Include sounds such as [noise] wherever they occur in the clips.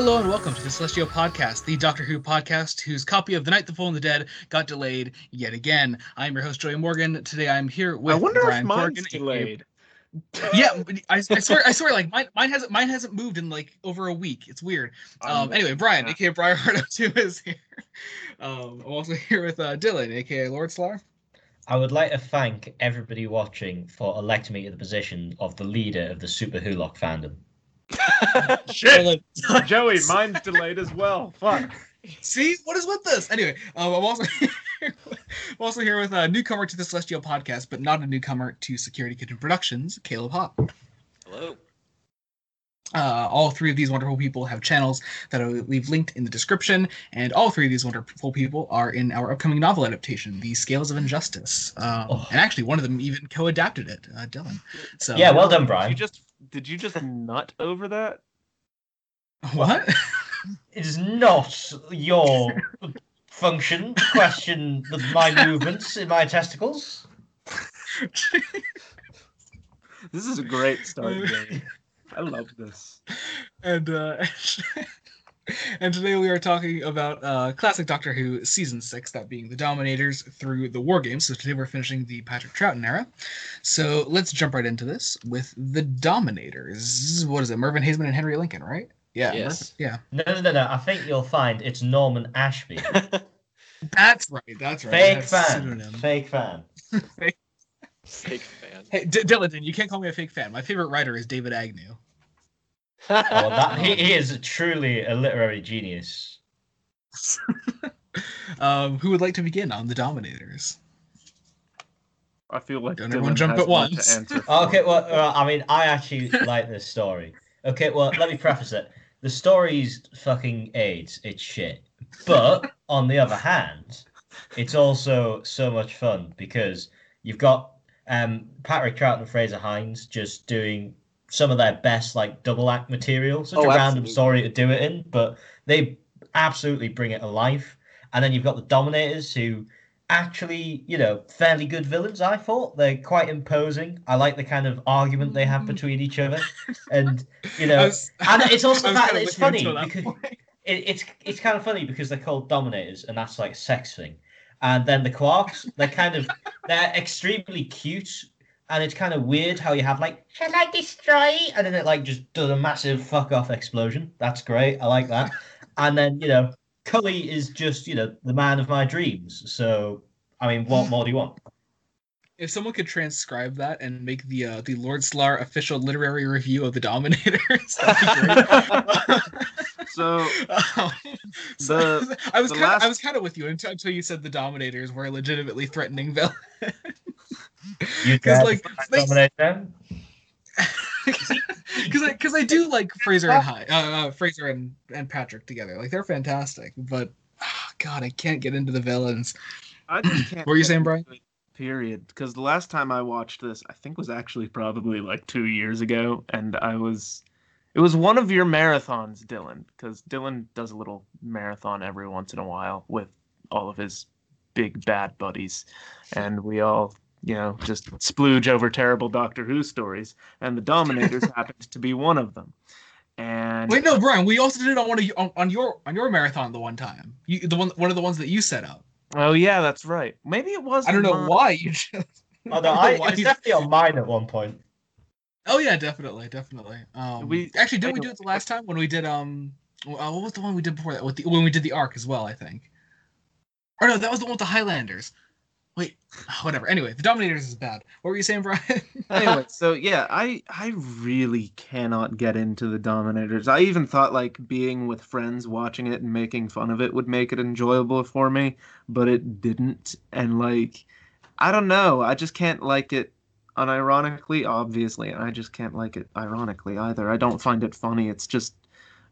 Hello and welcome to the Celestial Podcast, the Doctor Who podcast whose copy of The Knight the Fool and the Dead got delayed yet again. I'm your host, Joey Morgan. Today I'm here with I wonder Brian if mine's Corrigan, delayed. yeah, I, I swear, I swear, like mine, mine hasn't, mine hasn't moved in like over a week. It's weird. Um, I'm- anyway, Brian, yeah. aka Brian Hardo Two is here. Um, I'm also [laughs] here with uh, Dylan, aka Lord Slaar. I would like to thank everybody watching for electing me to the position of the leader of the Super Hulock fandom. [laughs] Shit, Joey, mine's delayed as well. Fuck. See what is with this? Anyway, um, I'm also here, [laughs] I'm also here with a newcomer to the Celestial Podcast, but not a newcomer to Security Kitchen Productions, Caleb Hop. Hello. Uh, all three of these wonderful people have channels that I will leave linked in the description, and all three of these wonderful people are in our upcoming novel adaptation, The Scales of Injustice. Um, Oh. And actually, one of them even co-adapted it, uh, Dylan. So Yeah, well done, Brian. you just did you just nut over that? [laughs] what? It is not your function to question the, my [laughs] movements in my testicles. This is a great start, Joey. [laughs] I love this. and uh, [laughs] and today we are talking about uh, classic Doctor Who season six, that being the Dominators through the War Games. So today we're finishing the Patrick Troughton era. So let's jump right into this with the Dominators. What is it? Mervyn Haisman and Henry Lincoln, right? Yeah. Yes. Mervyn- No, no, no, no. I think you'll find it's Norman Ashby. [laughs] That's right. That's right. Fake That's fan. pseudonym. Fake fan. [laughs] Fake fan. Hey, D- Dylan, you can't call me a fake fan. My favorite writer is David Agnew. Oh, that, he, he is truly a literary genius. [laughs] um, who would like to begin on the Dominators? I feel like Don't everyone Dylan jump at once. To. [laughs] Okay, well, uh, I mean, I actually like this story. Okay, well, let me preface it. The story's fucking AIDS. It's shit. But on the other hand, it's also so much fun because you've got um, Patrick Troughton and Fraser Hines just doing some of their best like double act material. Such Oh, a random story to do it in, but they absolutely bring it to life. And then you've got the Dominators who actually, you know, fairly good villains, I thought. They're quite imposing. I like the kind of argument they have mm-hmm. between each other. [laughs] And, you know, was- and it's [laughs] also the fact that it's funny that because it, it's it's kind of funny because they're called dominators and that's like a sex thing and then the quarks they're kind of they're extremely cute and it's kind of weird how you have like shall i destroy and then it like just does a massive fuck off explosion. That's great. I like that. [laughs] And then you know cully is just you know the man of my dreams. So i mean what more do you want? If someone could transcribe that and make the uh, the Lord Slaar official literary review of the Dominators, [laughs] that'd be great. [laughs] So Um, so- The- I was the kind of, I was kind of with you until, until you said the Dominators were a legitimately threatening villain. You [laughs] Because like, to they, dominate them [laughs] because I because I do like Fraser and High, uh, uh, Fraser and and Patrick together. Like they're fantastic, but ah, God, I can't get into the villains. I just can't. [clears throat] What were you saying, into Brian? Period. Because the last time I watched this, I think was actually probably like two years ago, and I was. It was one of your marathons, Dylan, because Dylan does a little marathon every once in a while with all of his big bad buddies, and we all, you know, just splooge over terrible Doctor Who stories, and the Dominators [laughs] happened to be one of them. And Wait, no, Brian, we also did it on one of you, on, on your on your marathon the one time. You the one one of the ones that you set up. oh yeah, that's right. Maybe it was. I don't know mine. why you. Just, oh, no, I I, don't why it definitely on [laughs] mine at one point Oh yeah, definitely, definitely. Um, We- actually didn't we do it the last time when we did um uh, what was the one we did before that with the when we did the arc as well I think. Or no, that was the one with the Highlanders. Wait, [sighs] whatever. Anyway, the Dominators is bad. What were you saying, Brian? [laughs] anyway, [laughs] so yeah, I I really cannot get into the Dominators. I even thought like being with friends watching it and making fun of it would make it enjoyable for me, but it didn't. And like, I don't know, I just can't like it unironically, obviously, and I just can't like it ironically either. I don't find it funny. It's just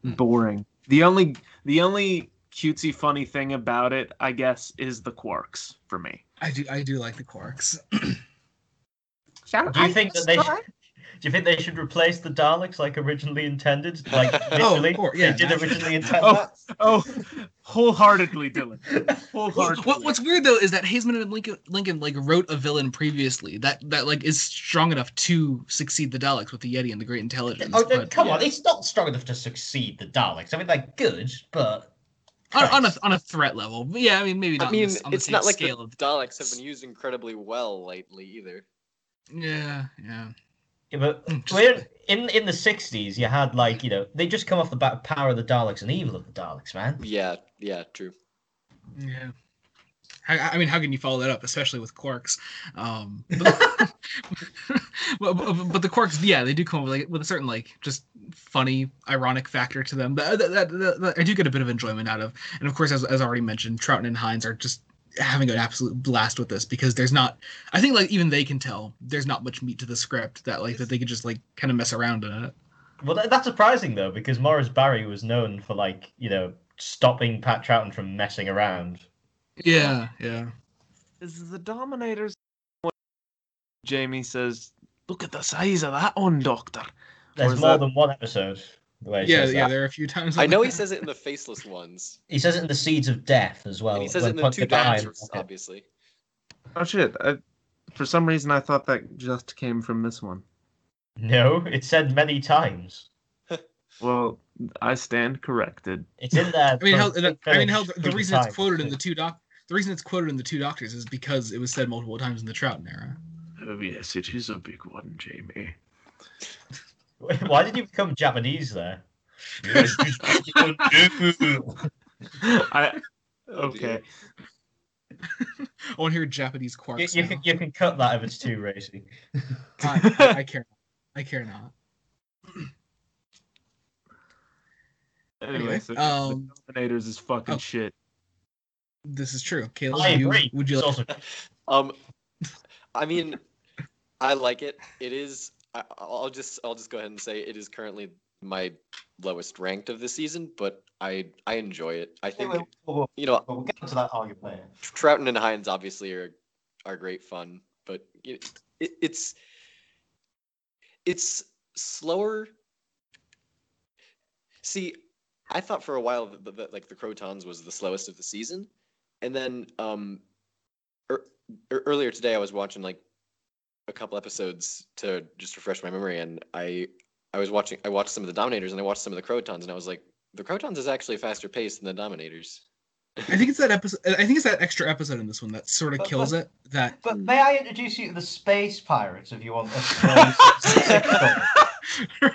Hmm. boring. The only the only cutesy funny thing about it, I guess, is the quarks for me. I do I do like the Quarks. [clears throat] do you think that they Do you think they should replace the Daleks like originally intended? Like [laughs] Oh, literally, of course, yeah, they did originally [laughs] intend Oh, that. oh, wholeheartedly, Dylan. [laughs] Wholeheartedly. what- what's weird though is that Haisman and Lincoln, Lincoln like wrote a villain previously that that like is strong enough to succeed the Daleks with the Yeti and the Great Intelligence. Oh, but come on, it's not strong enough to succeed the Daleks. I mean, they're good, but on, on a on a threat level, but yeah, I mean maybe not. I mean, on the, on the it's same not like the scale of Daleks have been used incredibly well lately either. yeah, yeah. Yeah, but Mm, just- we're in in the '60s. You had like you know they just come off the back of Power of the Daleks and Evil of the Daleks, man. Yeah, yeah, true. Yeah. I, I mean, how can you follow that up, especially with Quarks? Um, [laughs] but, [laughs] but, but, but the Quarks, yeah, they do come with, like, with a certain like just funny, ironic factor to them that, that, that, that- I do get a bit of enjoyment out of. And of course, as, as already mentioned, Troughton and Hines are just having an absolute blast with this because there's not. I think like even they can tell there's not much meat to the script that like that they could just like kind of mess around in it. Well, that's surprising though because Morris Barry was known for like you know stopping Pat Troughton from messing around. Yeah, yeah. Is the Dominators? Jamie says, "Look at the size of that one, Doctor." There's more that- than one episode. The way Yeah, yeah, that. there are a few times. I on know he says it in the faceless ones. [laughs] He says it in the Seeds of Death as well. and he says it in the two the guy in doctors, obviously. Oh shit! I, for some reason, I thought that just came from this one. No, it's said many times. [laughs] Well, I stand corrected. It's in there. I mean, from hell, I mean, Finish hell, the reason it's quoted in the two doc, the reason it's quoted in the two doctors is because it was said multiple times in the Troughton era. Oh yes, it is a big one, Jamie. [laughs] Why did you become Japanese there? [laughs] I okay. I want to hear Japanese you, quarks. you now. can you can cut that if it's too racy. [laughs] I, I, I care. I care not. Anyway, Anyway, so um, the Dominators is fucking oh. shit. This is true. Caleb, I you, agree. would you like? also [laughs] Um, I mean, I like it. It is. I, I'll just. I'll just go ahead and say it is currently my lowest ranked of the season, but I I enjoy it. I think we'll, you know we'll get to that argument later. Troughton and Hines obviously are are great fun, but it, it, it's it's slower. See, I thought for a while that, that, that, like the Krotons was the slowest of the season, and then um, er, er- earlier today I was watching like a couple episodes to just refresh my memory, and I I was watching I watched some of the Dominators and I watched some of the Krotons, and I was like, the Krotons is actually faster paced than the Dominators. I think it's that episode. I think it's that extra episode in this one that sort of But- kills it. That But may I introduce you to the Space Pirates if you want a slow six story?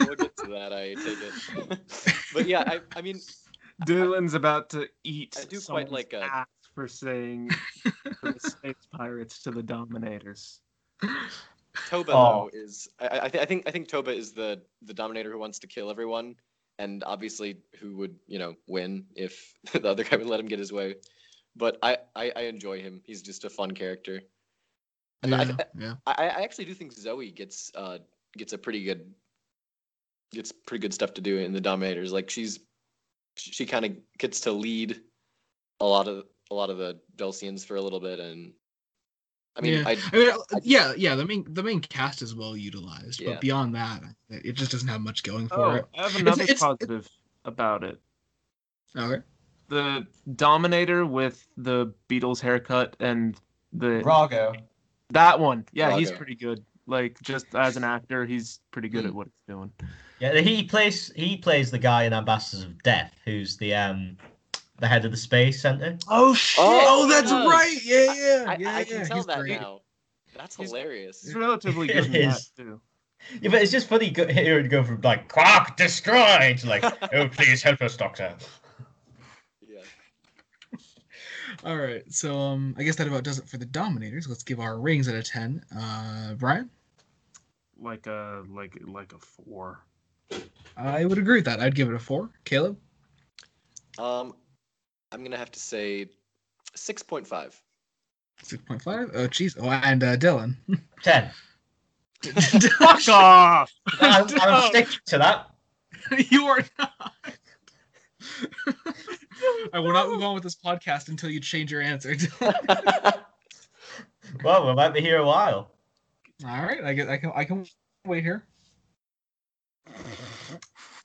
we'll get to that. I take it. but yeah, I, I mean, Dylan's about to eat I do quite like a- ass for saying [laughs] the space pirates to the Dominators. Toba Oh. though is I, I, th- I think I think Toba is the the Dominator who wants to kill everyone, and obviously who would you know win if [laughs] the other guy would let him get his way. But I I, I enjoy him. He's just a fun character. And I, yeah, th- yeah. I I actually do think Zoe gets uh gets a pretty good gets pretty good stuff to do in the Dominators. Like she's she, she kind of gets to lead a lot of a lot of the Dulcians for a little bit, and I mean yeah. I I mean, I- yeah, yeah. The main the main cast is well utilized, Yeah. but beyond that, it just doesn't have much going for Oh, it. I have another it's- positive about it. Okay. The Dominator with the Beatles haircut and the Rago. that one. Yeah, he's pretty good. Like just as an actor, he's pretty good Hmm. at what he's doing. Yeah, he plays he plays the guy in Ambassadors of Death, who's the um the head of the space center. Oh shit! Oh, Oh, that's yeah. right. Yeah, yeah, I, yeah. I can yeah. tell He's that great. now. That's He's- hilarious. He's relatively It [laughs] good in that is. too. Yeah, but it's just funny go, hearing it go from like Quark destroyed to like, [laughs] oh please help us, Doctor. Yeah. All right, so um, I guess that about does it for the Dominators. Let's give our rings out of ten. Uh, Brian, Like a like like a four. I would agree with that. I'd give it a four. Caleb, Um, I'm gonna have to say six point five. six point five. Oh, jeez. Oh, and uh, Dylan. [laughs] Ten. [laughs] Fuck off! I'm, Don't. I'm sticking to that. [laughs] you are not. I will not move on with this podcast until you change your answer. Well, we might be here a while. All right, I get I can I can wait here.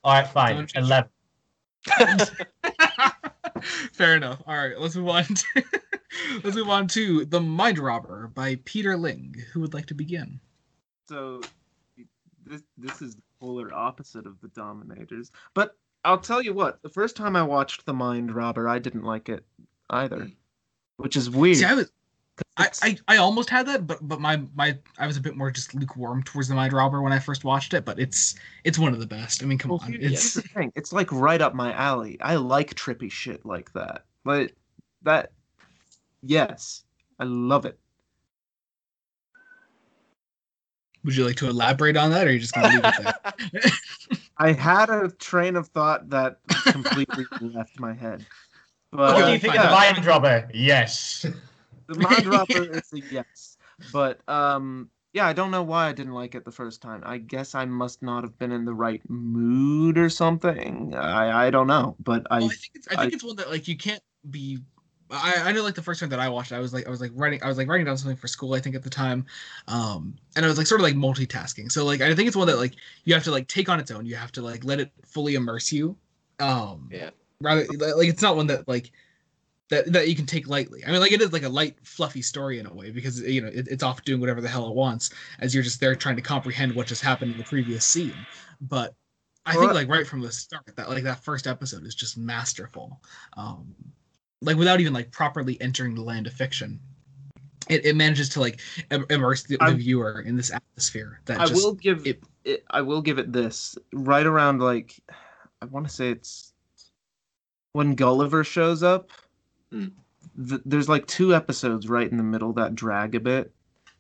All right, fine. Don't- Eleven. [laughs] Fair enough. All right, let's move on. To, [laughs] let's move on to The Mind Robber by Peter Ling. Who would like to begin? So this this is the polar opposite of the Dominators. But I'll tell you what, the first time I watched The Mind Robber, I didn't like it either. Hmm. Which is weird. See, I was 'cause I, I, I almost had that, but but my my I was a bit more just lukewarm towards The Mind Robber when I first watched it. But it's it's one of the best. I mean, come Well, on, here- it's here's the thing. It's like right up my alley. I like trippy shit like that. But that, yes, I love it. Would you like to elaborate on that, or are you just gonna leave it there? [laughs] [laughs] I had a train of thought that completely [laughs] left my head. But What do you think fine. of the mind robber? Yes. The mind robber is [laughs] a yes. But um, yeah, I don't know why I didn't like it the first time. I guess I must not have been in the right mood or something. I I don't know. But I Well, I think it's I think I- it's one that like you can't be. I, I know like the first time that I watched it, I was like I was like writing I was like writing down something for school I think at the time, um, and I was like sort of like multitasking. So like I think it's one that like you have to like take on its own. You have to like let it fully immerse you. Um, Yeah. Rather like it's not one that like that that you can take lightly. I mean like it is like a light fluffy story in a way because you know it, it's off doing whatever the hell it wants as you're just there trying to comprehend what just happened in the previous scene. But I think like right from the start that like that first episode is just masterful. Um like without even like properly entering the land of fiction. It, it manages to like immerse the, the viewer in this atmosphere that I just will give it- it, I will give it this right around like I want to say it's when Gulliver shows up. Hmm. th- there's like two episodes right in the middle that drag a bit,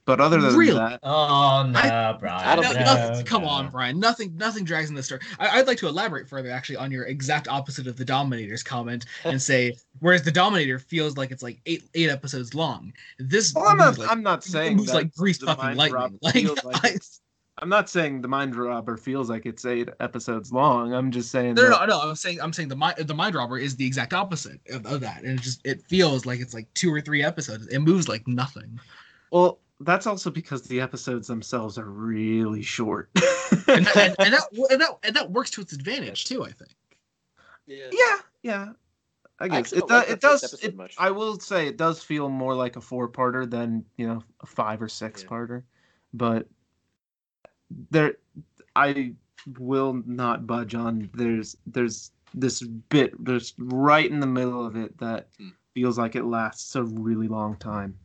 but other than Really? that, Oh no, I- Brian. I don't No, think- no, nothing- come no. on, Brian. Nothing, nothing drags in the story. I, I'd like to elaborate further, actually, on your exact opposite of the Dominator's comment, [laughs] and say, whereas the Dominator feels like it's like eight, eight episodes long. This well, I'm not moves like, I'm not it saying moves that like grease fucking lightning. [laughs] Like, feels like I- it's- I'm not saying the Mind Robber feels like it's eight episodes long. I'm just saying no, no, that no, no. I'm saying, I'm saying the mind, the mind robber is the exact opposite of, of that, and it just it feels like it's like two or three episodes. It moves like nothing. well, that's also because the episodes themselves are really short. [laughs] and, and, and that and that and that works to its advantage too. I think. Yeah. Yeah, yeah. I guess actually it, don't like it does. It, much. I will say it does feel more like a four-parter than you know a five or six-parter, but there, I will not budge on. There's there's this bit just right in the middle of it that Hmm. feels like it lasts a really long time.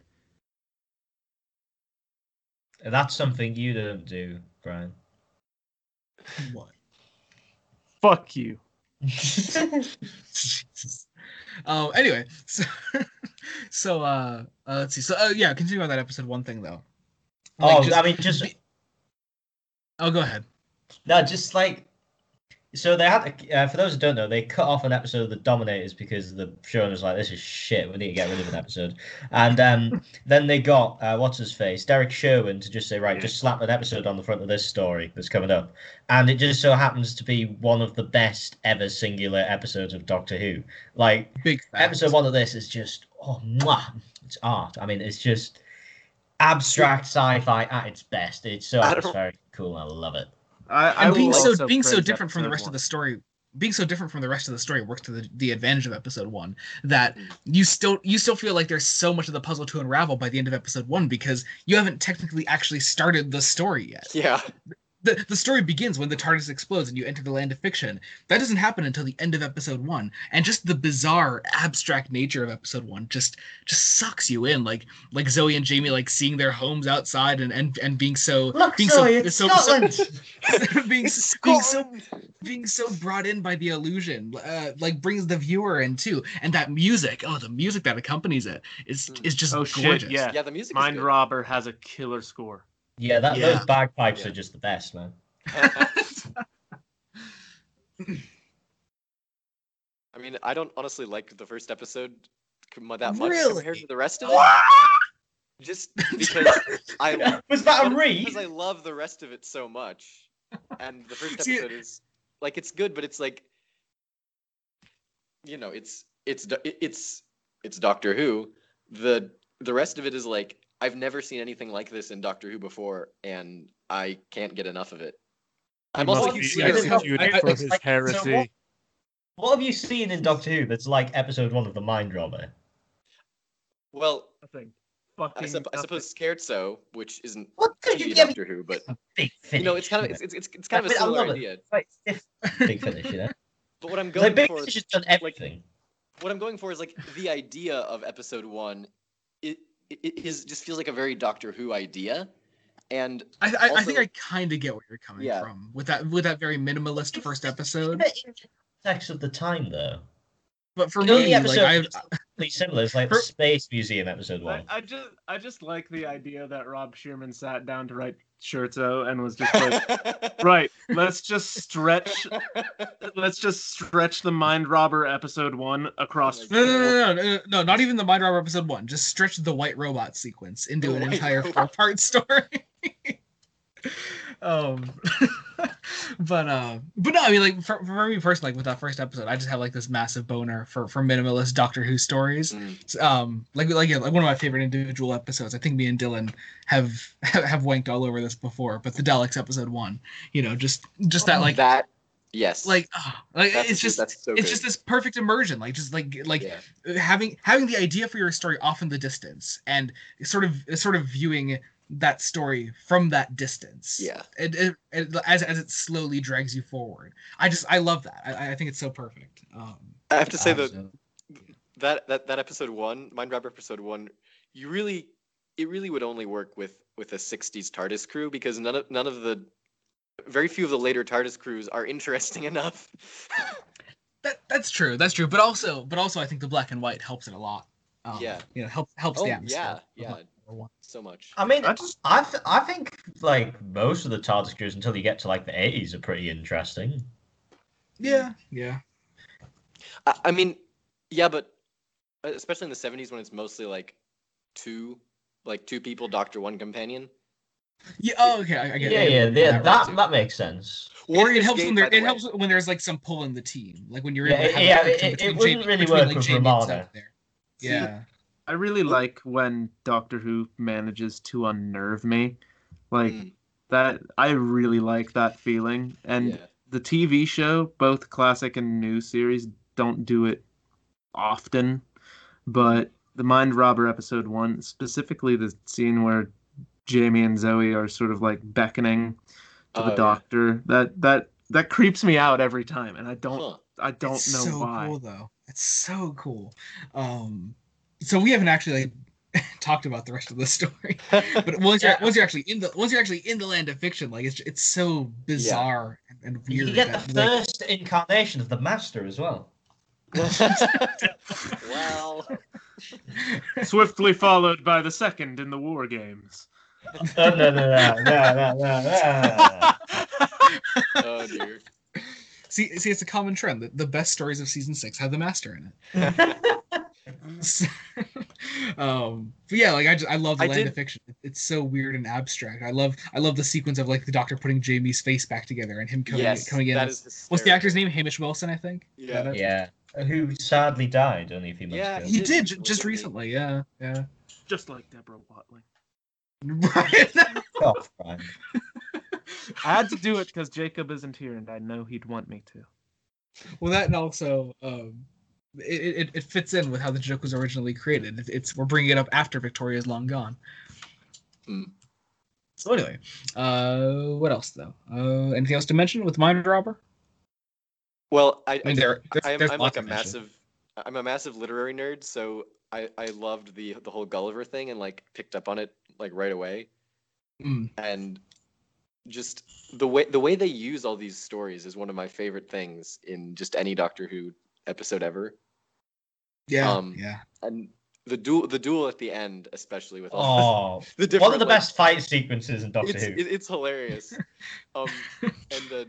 That's something you don't do, Brian. What? Fuck you. Jesus. [laughs] Um. Anyway, so [laughs] so uh, uh let's see. So uh, yeah, continue on that episode one thing though. Like, oh, just I mean, just be- oh, go ahead. no, just like so they had to, uh, for those who don't know, they cut off an episode of the Dominators because the showrunner was like, "This is shit. We need to get rid of an episode." And um, then they got uh, what's his face, Derrick Sherwin, to just say, "Right, just slap an episode on the front of this story that's coming up," and it just so happens to be one of the best ever singular episodes of Doctor Who. Like Big episode one of this is just oh, mwah, it's art. I mean, it's just abstract sci-fi at its best. It's so I don't- atmospheric, cool. I love it. I, I and being so being so different from the rest one. of the story being so different from the rest of the story works to the, the advantage of episode one that you still you still feel like there's so much of the puzzle to unravel by the end of episode one because you haven't technically actually started the story yet Yeah. The, the story begins when the TARDIS explodes and you enter the land of fiction. That doesn't happen until the end of episode one, and just the bizarre, abstract nature of episode one just just sucks you in. Like like Zoe and Jamie like seeing their homes outside and and, and being so Look, being Zoe, so, it's so, Scotland. [laughs] so being It's being so being so brought in by the illusion, uh, like brings the viewer in too. And that music, oh, the music that accompanies it is Mm. is just Oh gorgeous. shit! Yeah, Yeah, the music Mind is Robber has a killer score. Yeah, that Yeah. those bagpipes Yeah. are just the best, man. [laughs] I mean, I don't honestly like the first episode that much compared to the rest of it. Just because [laughs] I Was that a but read? Because I love the rest of it so much, and the first [laughs] episode is like it's good, but it's like, you know, it's it's it's it's Doctor Who. The the rest of it is like I've never seen anything like this in Doctor Who before, and I can't get enough of it. I'm also must be be huge- yeah, executed I- I- for his like, so heresy. what- What have you seen in Doctor Who that's like episode one of the Mind Robber? well, Nothing. I, Fucking sup- I suppose Scherzo, which isn't What could you TV Doctor Who, but Big finish. you know, it's kind of it's it's, it's, it's kind of a I love similar it. idea. Right, it's. Big Finish, you know. [laughs] But what I'm Like going Big for, Finish has done everything. what I'm going for is like the idea of episode one. It, it, it is just feels like a very Doctor Who idea, and I, I, I think I kind of get where you're coming Yeah. from with that with that very minimalist first episode. Text of the time, though. But for The only me, like episode I, that's completely similar is like the For- Space Museum episode one. I just I just like the idea that Rob Shearman sat down to write Scherzo and was just like, [laughs] right, let's just stretch let's just stretch the Mind Robber episode one across. Oh no, no, no, no, no, no, not even the Mind Robber episode one. Just stretch the White Robot sequence into an [laughs] entire four-part story. [laughs] um, [laughs] but uh, but no, I mean, like for, for me personally, like with that first episode, I just have like this massive boner for for minimalist Doctor Who stories. Mm. Um, like like yeah, like one of my favorite individual episodes. I think me and Dylan have [laughs] have wanked all over this before, but the Daleks episode one, you know, just just that like that. Yes. like ah, like That's- it's just that's so it's good. just this perfect immersion like just like like Yeah. having having the idea for your story off in the distance and sort of sort of viewing that story from that distance. Yeah. it, it, it- as, as it slowly drags you forward. I just i love that. I, I think it's so perfect. Um I have to say that that that that episode one, Mind Robber episode one, you really, it really would only work with with a '60s TARDIS crew because none of none of the, very few of the later TARDIS crews are interesting [laughs] enough. that, that's true. That's true. But also but also i think the black and white helps it a lot. Um, Yeah. you know helps helps oh the atmosphere yeah, yeah, Mind Robber one. so much. I mean, I just I th- I think like most of the TARDIS crews until you get to like the 80s are pretty interesting. yeah yeah I, I mean, yeah, but uh, especially in the '70s when it's mostly like two, like two people, Doctor, one companion. yeah oh okay i, I get Yeah, it. yeah, yeah, that that too. that makes sense. or In it helps game, when there the it way- helps when there's like some pull in the team like when you're Yeah, able to have yeah, a connection it- it wouldn't Jamie- really between, work like, with Jamie and Romana. See, yeah I really like when Doctor Who manages to unnerve me. Like Mm, that I really like that feeling. And yeah. the TV show, both classic and new series, don't do it often. But the Mind Robber episode one, specifically the scene where Jamie and Zoe are sort of like beckoning to Oh, the yeah. doctor, that that that creeps me out every time, and I don't Huh. I don't it's know so why. cool though it's so cool um so we haven't actually like [laughs] talked about the rest of the story [laughs] but once you're once you're actually in the once you're actually in the land of fiction like it's it's so bizarre and, and You weird get the like, first incarnation of the Master as well. [laughs] well, Swiftly followed by the second in the War Games. Oh, no, no, no, no, no, no, no, no. oh dear. see see it's a common trend that the best stories of season six have the master in it [laughs] um but yeah like i just i love the I land did- of fiction it's so weird and abstract i love i love the sequence of like the doctor putting jamie's face back together and him coming, yes, coming in that as- is what's the actor's name hamish wilson i think Yeah. yeah, who sadly died only a few months Yeah, ago. he did did j- just recently yeah yeah Just like Deborah Watling. [laughs] [laughs] right Oh, fine. I had to do it because Jacob isn't here, and I know he'd want me to. well that and also um it, it, it fits in with how the joke was originally created It- it's we're bringing it up after victoria's long gone Hmm. so anyway uh what else though uh anything else to mention with mind robber Well, I, I mean, there, there's, I'm, there's I'm like a massive I'm a massive literary nerd, so I I loved the the whole Gulliver thing and like picked up on it like right away. Mm, And just the way the way they use all these stories is one of my favorite things in just any Doctor Who episode ever. Yeah, Um, yeah. And the duel the duel at the end, especially with all Oh, [laughs] the different one of the like, best fight sequences in Doctor It's Who. it, it's hilarious. [laughs] Um, and the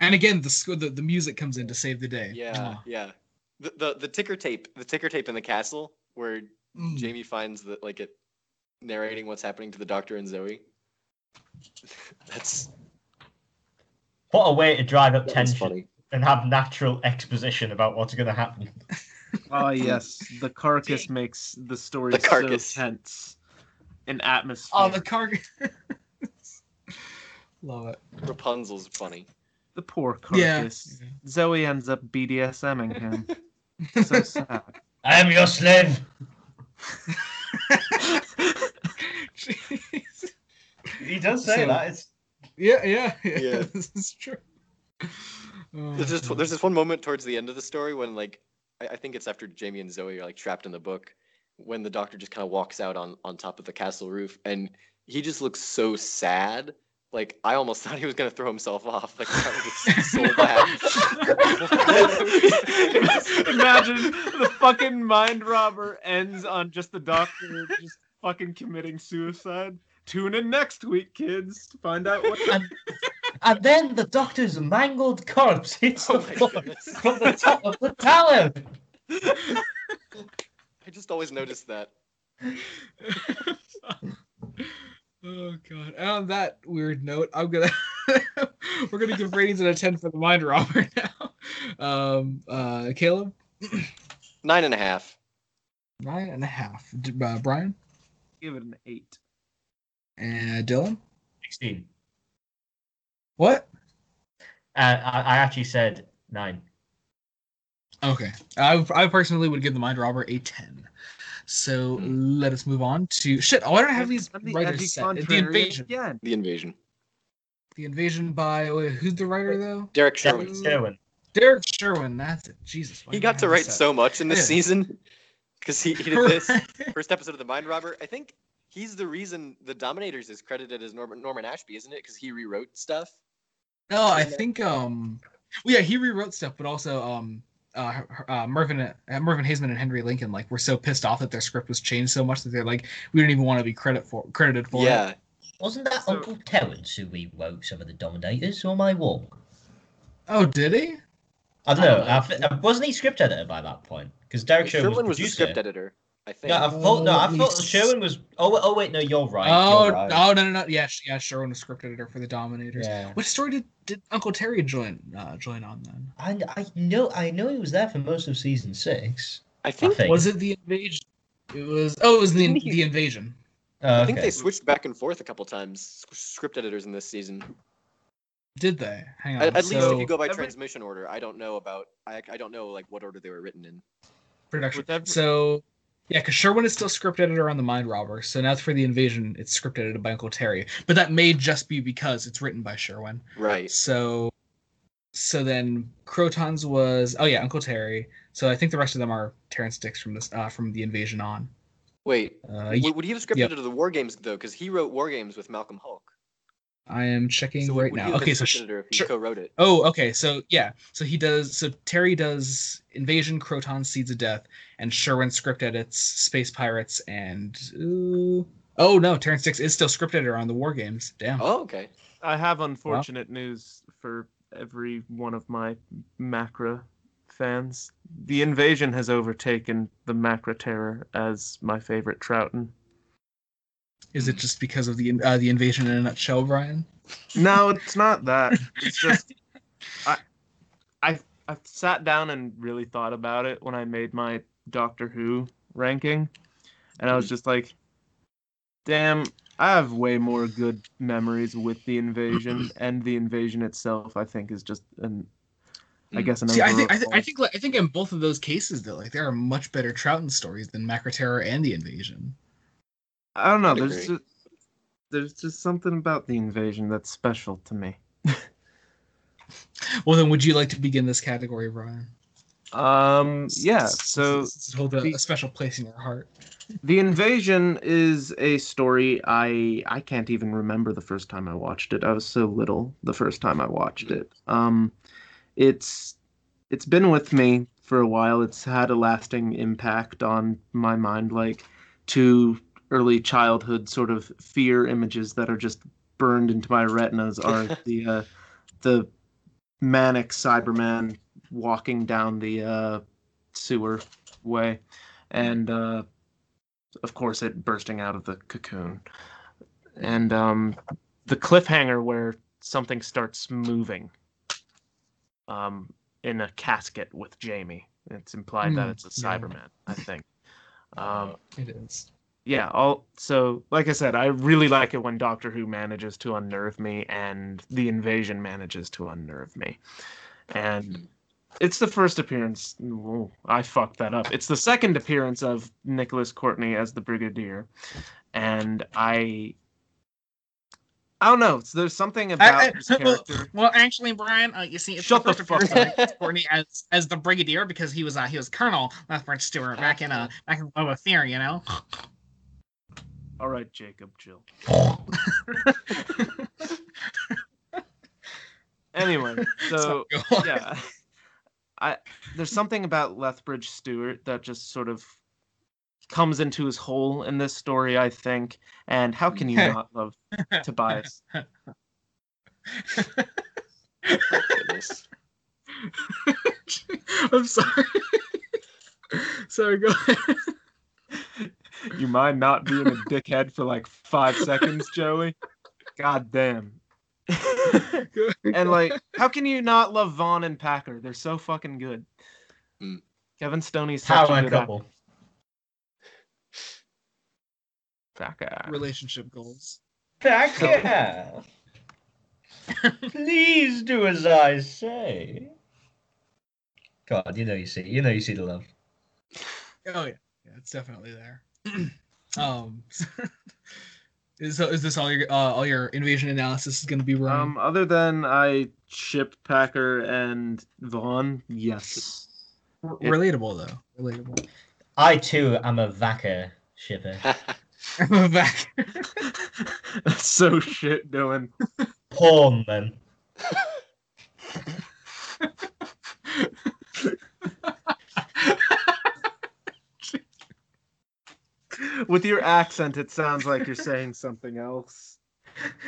And again, the sc- the the music comes in to save the day. yeah Mwah. yeah the, the the ticker tape the ticker tape in the castle where Mm. Jamie finds that like it narrating what's happening to the Doctor and Zoe. [laughs] That's What a way to drive up that tension funny. and have natural exposition about what's going to happen. Ah, [laughs] yes, the carcass makes the story The carcass. so tense. an atmosphere. Oh, the carcass. [laughs] Love it. Rapunzel's funny. the poor Yeah. carcass. Zoe ends up BDSMing him. [laughs] so sad. I am your slave. Jeez. He does say So- that. It's Yeah, yeah, yeah. Yeah. This is true. Oh, There's just there's this one moment towards the end of the story when like I, I think it's after Jamie and Zoe are like trapped in the book when the doctor just kind of walks out on on top of the castle roof and he just looks so sad. Like I almost [laughs] thought he was gonna throw himself off. Like that was so [laughs] bad. Imagine the fucking mind robber ends on just the doctor just fucking committing suicide. Tune in next week, kids, to find out what. [laughs] and, and then the doctor's mangled corpse hits Oh the floor goodness. from the top of the tower. [laughs] I just always noticed that. [laughs] oh god. And on that weird note, I'm gonna [laughs] we're gonna give ratings out of ten for the mind robber now. Um, uh, Caleb, [clears throat] Nine and a half. nine and a half. D- Uh, Brian Give it an eight. and Dylan. 16. What? Uh, I, I actually said nine. Okay. I I personally would give the mind robber a ten. So let us move on to shit. Why don't I have these the writers set? The invasion. Again. The invasion. The invasion by wait, who's the writer though? Derrick Derrick Sherwin. Derrick Sherwin. That's it. Jesus. He got to write this so much in this Yeah. season because he, he did [laughs] this first episode of the Mind Robber. I think he's the reason the Dominators is credited as Norman Norman Ashby, isn't it? Because he rewrote stuff. No, I think um, well, yeah, he rewrote stuff, but also um, uh, her- uh Mervyn uh, Mervyn Haisman and Henry Lincoln like were so pissed off that their script was changed so much that they're like, we don't even want to be credit for credited for it. yeah, Wasn't that So- Uncle Terence who rewrote some of the Dominators, or my I wrong? Oh, did he? I don't I know. don't know. I uh, wasn't he script editor by that point? Because Derrick Sherwin, Sherwin was was, the producer. script editor. I think. No, I thought no, I Oh, thought he's- Sherwin was. Oh, wait- oh wait, no, you're right. oh, you're right. oh no, no, no. Yeah, yeah. Sherwin was script editor for the Dominators. Yeah. What story did, did Uncle Terry join uh, join on then? I, I know I know he was there for most of season six. I think. think. Was it the invasion? It was. Oh, it was the he- the invasion. Oh, I think okay. they switched back and forth a couple times. Script editors in this season. Did they? Hang on. At, at least if you go by every- transmission order, I don't know about. I, I don't know like what order they were written in. production. Every- So yeah, because Sherwin is still script editor on the Mind Robber. So now for the invasion, it's script edited by Uncle Terry. But that may just be because it's written by Sherwin. Right. So so then Krotons was oh yeah, Uncle Terry. So I think the rest of them are Terrance Dicks from this uh, from the invasion on. Wait. Uh, would, would he have scripted yep. to the War Games though? Because he wrote War Games with Malcolm Hulke. I am checking So right now. Okay, so script sh- editor if he sure. co-wrote it. Oh, okay. So yeah, so he does. So Terry does Invasion, Kroton, Seeds of Death, and Sherwin script edits Space Pirates, and ooh, oh no, Terrance Dicks is still script editor on the War Games. Damn. Oh, okay. I have unfortunate news for every one of my Macra fans. The invasion has overtaken the Macra Terror as my favorite Troughton. Is it hmm. just because of the uh, the invasion in a nutshell, Brian? No, it's not that. [laughs] It's just I I I sat down and really thought about it when I made my Doctor Who ranking, and I was hmm. just like, "Damn, I have way more good memories with the invasion, [clears throat] and the invasion itself. I think is just an, I hmm. guess an. See, I think I, th- I think like, I think in both of those cases though, like there are much better Troughton stories than Macra Terror and the invasion. I don't know. I'd There's agree. just there's just something about the invasion that's special to me. Well, then, would you like to begin this category, Brian? Um, yeah. So hold a, the- a special place in your heart. [laughs] The Invasion is a story I I can't even remember the first time I watched it. I was so little the first time I watched it. Um it's it's been with me for a while. It's had a lasting impact on my mind like two early childhood sort of fear images that are just burned into my retinas [laughs] are the uh the manic Cyberman walking down the uh sewer way and uh of course it bursting out of the cocoon and um the cliffhanger where something starts moving um in a casket with jamie it's implied that Hmm, it's a yeah. cyberman i think um It is. Yeah, all so like I said, I really like it when Doctor Who manages to unnerve me and the invasion manages to unnerve me. And it's the first appearance. I fucked that up. It's the second appearance of Nicholas Courtney as the Brigadier, and I. I don't know. so There's something about I- I- his [laughs] well, character. well, actually, Brian, uh, you see, it's Shut the the fuck appearance of Courtney as as the Brigadier because he was uh, he was Colonel Lethbridge Stewart back in uh back in Web of Fear, you know. [laughs] All right, Jacob, chill. Anyway, so Sorry, go on. yeah, I there's something about Lethbridge Stewart that just sort of comes into his hole in this story, I think. And how can you not love Tobias? [laughs] [laughs] I'm sorry. [laughs] sorry, go ahead. You mind not being a dickhead for like five seconds, Joey? God damn. [laughs] and like, how can you not love Vaughn and Packer? They're so fucking good. Mm. Kevin Stoney's such Power a good actor. couple. Packer. relationship goals. Packer. [laughs] Please do as I say. God, you know you see, you know you see the love. Oh yeah, yeah, it's definitely there. [clears throat] um, [laughs] is so is this all your uh, all your invasion analysis is going to be wrong? Um, other than I ship Packer and Vaughn, yes. relatable though, relatable. I too am a Vaca shipper. [laughs] I'm back. That's [laughs] so shit, doing. Porn then. With your accent, it sounds like you're saying something else.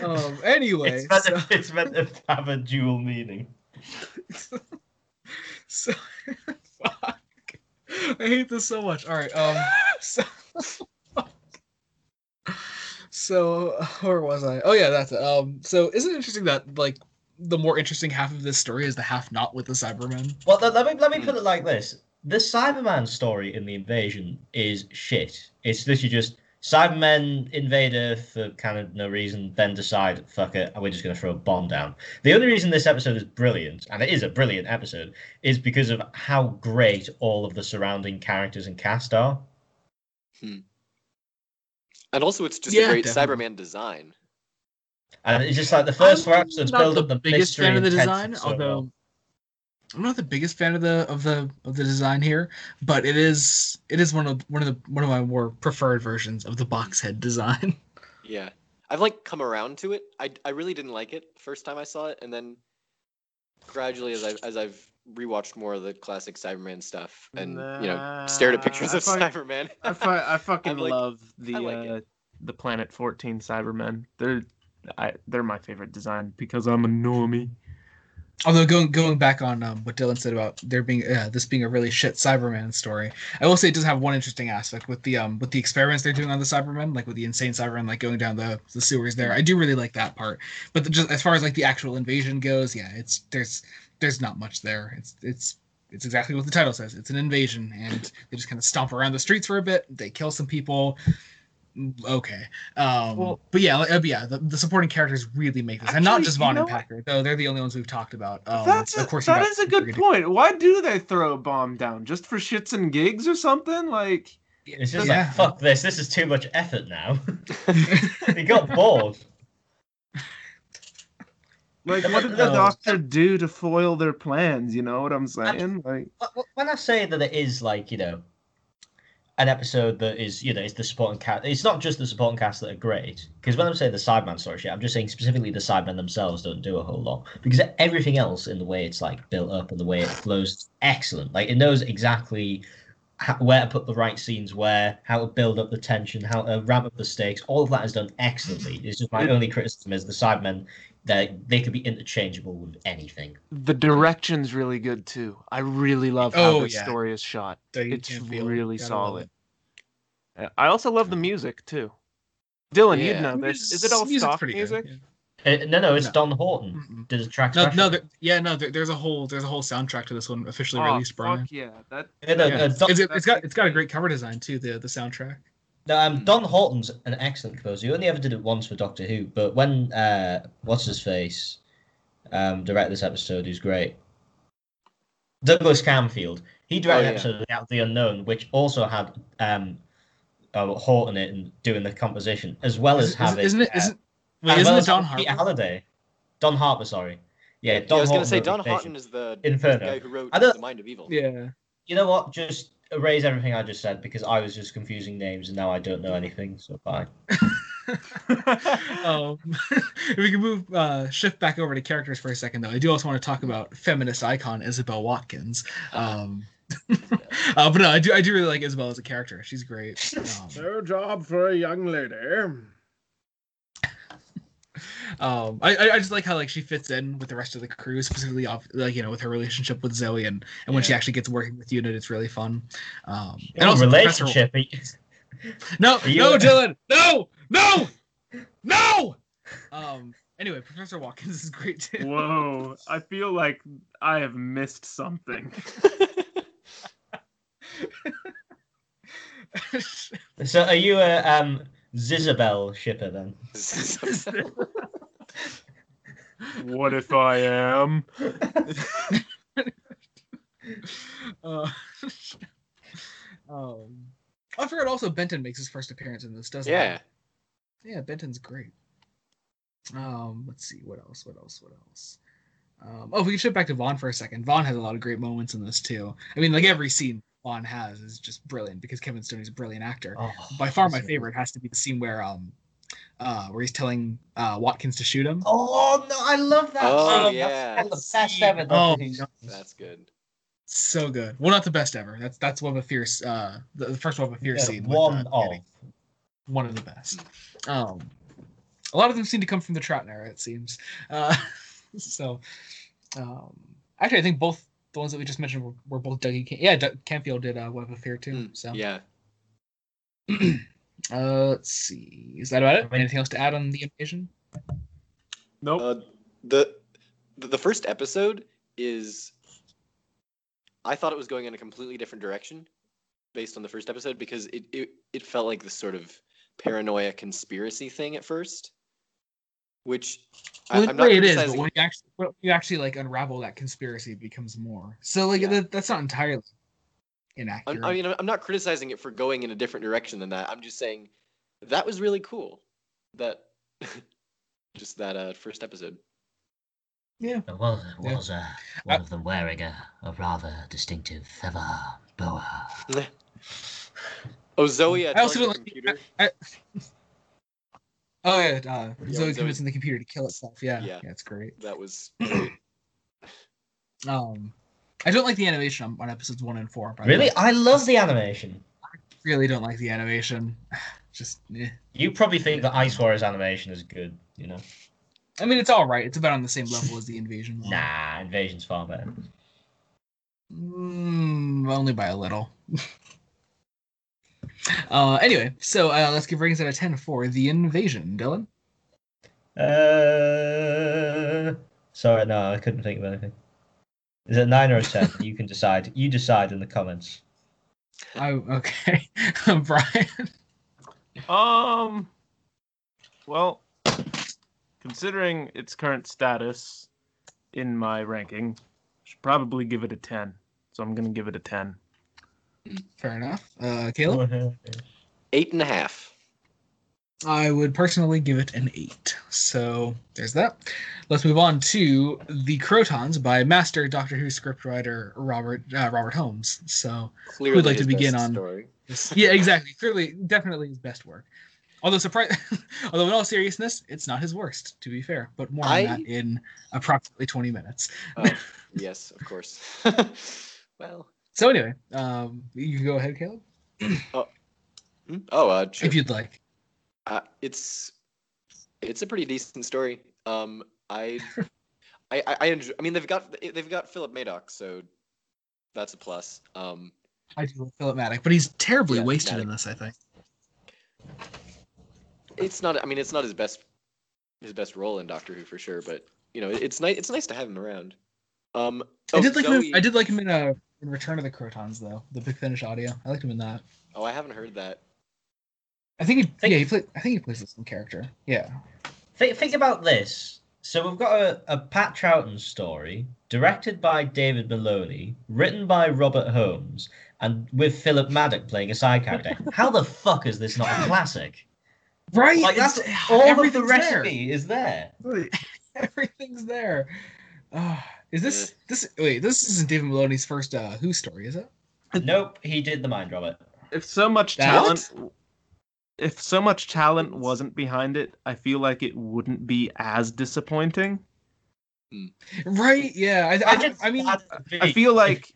um. Anyway, It's meant, so, to, it's meant to have a dual meaning. [laughs] so fuck. I hate this so much. All right. Um. So. So where was I? Oh yeah, that's it. Um. So isn't it interesting that like the more interesting half of this story is the half not with the Cybermen? Well, let, let me let me put it like this: the Cyberman story in the invasion is shit. It's literally just Cybermen invade Earth for kind of no reason, then decide, fuck it, we're just going to throw a bomb down. The only reason this episode is brilliant, and it is a brilliant episode, is because of how great all of the surrounding characters and cast are. Hmm. and also, it's just Yeah, a great definitely. Cyberman design. And it's just like the first four I'm episodes build up the biggest mystery fan of the design, tension so well. Although I'm not the biggest fan of the of the of the design here, but it is it is one of one of the one of my more preferred versions of the box head design. [laughs] Yeah, I've like come around to it. I I really didn't like it first time I saw it, and then gradually, as I as I've rewatched more of the classic Cyberman stuff, and you know, stared at pictures Nah, of I fuck- Cyberman. I, fu- I [laughs] fucking like- love the like uh, the Planet 14 Cybermen. They're I, they're my favorite design because I'm a normie. Although going going back on um, what Dylan said about there being uh, this being a really shit Cyberman story, I will say it does have one interesting aspect with the um with the experiments they're doing on the Cybermen, like with the insane Cyberman like going down the, the sewers there. I do really like that part, but the, just as far as like the actual invasion goes, yeah, it's there's there's not much there. It's it's it's exactly what the title says. It's an invasion, and they just kind of stomp around the streets for a bit. They kill some people. Okay, um, Well- but yeah, like, uh, yeah, the, the supporting characters really make this, and not just you Vaughn and what? Packer, though they're the only ones we've talked about. Um, That's a, of course, you that a good Brigadier- point. Why do they throw a bomb down? Just for shits and gigs or something? Like It's just Yeah. like, fuck this, this is too much effort now. [laughs] he got bored. like what did the doctor do to foil their plans? You know what I'm saying? Like Wh- wh- when I say that it is like you know an episode that is you know it's the supporting cast, it's not just the supporting cast that are great. Because when I'm saying the Sideman story, shit, I'm just saying specifically the Sidemen themselves don't do a whole lot because everything else in the way it's like built up and the way it flows, is excellent. Like it knows exactly how, where to put the right scenes, where how to build up the tension, how to ramp up the stakes. All of that is done excellently. It's just my only criticism is the Sidemen. That they could be interchangeable with anything. the direction's really good too. I really love how Oh, the yeah. story is shot. So It's really gotta solid. it. Uh, I also love the music too. Dylan, Yeah. you'd know this. Is it all Music's stock pretty good, music? Uh, no, no, it's No. Don Horton. Did a track No, no, there, yeah, no. There, there's a whole there's a whole soundtrack to this one officially Oh, released, Brian. fuck yeah! That Yeah, no, Yeah. uh, Don- It's, it's got it's got a great cover design too. The the soundtrack. No, um, Don Horton's an excellent composer. He only ever did it once for Doctor Who, but when uh, what's his face, um, directed this episode, who's great, Douglas Camfield. He directed Oh, an episode of The Out the Unknown, which also had um, uh, Horton in it and doing the composition, as well as Is- is- having isn't it? uh, Isn't wait, as isn't well it as Don having Peter Harper? Halliday? Don Harper, sorry. Yeah, Don Yeah, I was gonna say Don Reputation. Houghton is the, Inferno. the guy who wrote I don't- The Mind of Evil. Yeah. You know what? Just erase everything I just said because I was just confusing names and now I don't know anything. So bye. [laughs] um, if [laughs] we can move uh, shift back over to characters for a second, though, I do also want to talk about feminist icon Isobel Watkins. Um, [laughs] uh, but no, I do I do really like Isobel as a character. She's great. Um, No job for a young lady. Um, I I I just like how like she fits in with the rest of the crew, specifically off like you know with her relationship with Zoe and and when she actually gets working with Unit, it's really fun. Um, and Your also Professor- relationship. No, Are [laughs] you- no, Dylan, no, no, no. Um. Anyway, Professor Watkins is great too. Whoa! I feel like I have missed something. [laughs] So are you a um Zizabel shipper then? [laughs] What if I am? [laughs] uh, [laughs] um, I forgot also Benton makes his first appearance in this, doesn't yeah. he? Yeah, Benton's great. Um, let's see what else, what else, what else. Um, oh, if we can shift back to Vaughn for a second. Vaughn has a lot of great moments in this too. I mean, like every scene Vaughn has is just brilliant because Kevin Stoney's a brilliant actor. Oh, By far, my favorite has to be the scene where um, uh, where he's telling uh Watkins to shoot him. Oh no, I love that. Oh, scene. yeah. That's the best ever. Oh, Doctor That's good. so good. Well, not the best ever. That's that's one of the Fierce. Uh, the, the first Web of a Fierce Yeah, scene. with, one uh, of. Danny. one of the best. Um, a lot of them seem to come from the Troughton era. It seems. Uh, [laughs] so, um, actually, I think both the ones that we just mentioned were, were both Dougie. Cam- yeah, Doug Camfield did uh, Web of Fear too. Mm, So, Yeah. [clears throat] uh, let's see. Is that about it? Anything else to add on the invasion? Nope. Uh, the the the first episode is I thought it was going in a completely different direction based on the first episode because it it, it felt like this sort of paranoia conspiracy thing at first. Which I, Well, I'm not it is, but criticizing. when you actually when you actually like unravel that conspiracy, it becomes more. So like Yeah. that, that's not entirely inaccurate. I mean, I'm not criticizing it for going in a different direction than that. I'm just saying that was really cool. That [laughs] just that uh, first episode. yeah. Was, Yeah. was uh, one of them wearing a, a rather distinctive feather boa? [laughs] Oh, Zoe! I also telling don't the like. computer. I, [laughs] oh yeah, uh, when Zoe Zoe- convincing the computer to kill itself. Yeah, Yeah. yeah, it's great. That was [clears throat] great. Um, I don't like the animation on, on episodes one and four. by the Really, way. I love the animation. I really don't like the animation. [sighs] Just, eh. You probably think the Ice Warriors animation is good, you know? I mean, it's all right. It's about on the same level as the invasion. one. Nah, Invasion's far better. Mm, only by a little. [laughs] uh, anyway, so uh, let's give ratings out of ten for the invasion, Dylan. Uh, sorry, no, I couldn't think of anything. Is it nine or a ten? you can decide. You decide in the comments. [laughs] Oh, okay, [laughs] Brian. Um. Well, considering its current status in my ranking, I should probably give it a ten. So I'm gonna give it a ten. Fair enough. Uh, Caleb. [laughs] Eight and a half. I would personally give it an eight. So there's that. Let's move on to the Krotons by Master Doctor Who scriptwriter Robert uh, Robert Holmes. So Clearly, we'd like to begin on- story. this- [laughs] yeah, exactly. Clearly, definitely his best work. Although surprise, [laughs] although in all seriousness, it's not his worst. To be fair, but more on I- that in approximately twenty minutes. Oh, yes, of course. well, So anyway, um, you can go ahead, Caleb, [clears throat] hmm? oh, uh, sure. if you'd like. Uh, it's it's a pretty decent story. Um, I [laughs] I I, I, enjoy, I mean they've got they've got Philip Madoc, so that's a plus. Um, I do like Philip Madoc, but he's terribly Yeah, wasted in this. I think. it's not. I mean, it's not his best his best role in Doctor Who for sure, but you know, it's nice. It's nice to have him around. Um, I oh, did like him. Zoe- In, I did like him in uh, in Return of the Krotons though, the Big Finish audio. I liked him in that. Oh, I haven't heard that. I think he Think- yeah he play, I think he plays the same character. Yeah. Think, think about this. So we've got a, a Pat Troughton story, directed by David Maloney, written by Robert Holmes, and with Philip Madoc playing a side character. [laughs] How the fuck is this not a classic? Right. Like that's all of the recipe is there. [laughs] Everything's there. Ah, is this this wait? This isn't David Maloney's first uh, Who story, is it? Nope, he did the mind Robber. If so much That- talent, if so much talent wasn't behind it, I feel like it wouldn't be as disappointing. Right. Yeah. I I, just I mean. had I feel like,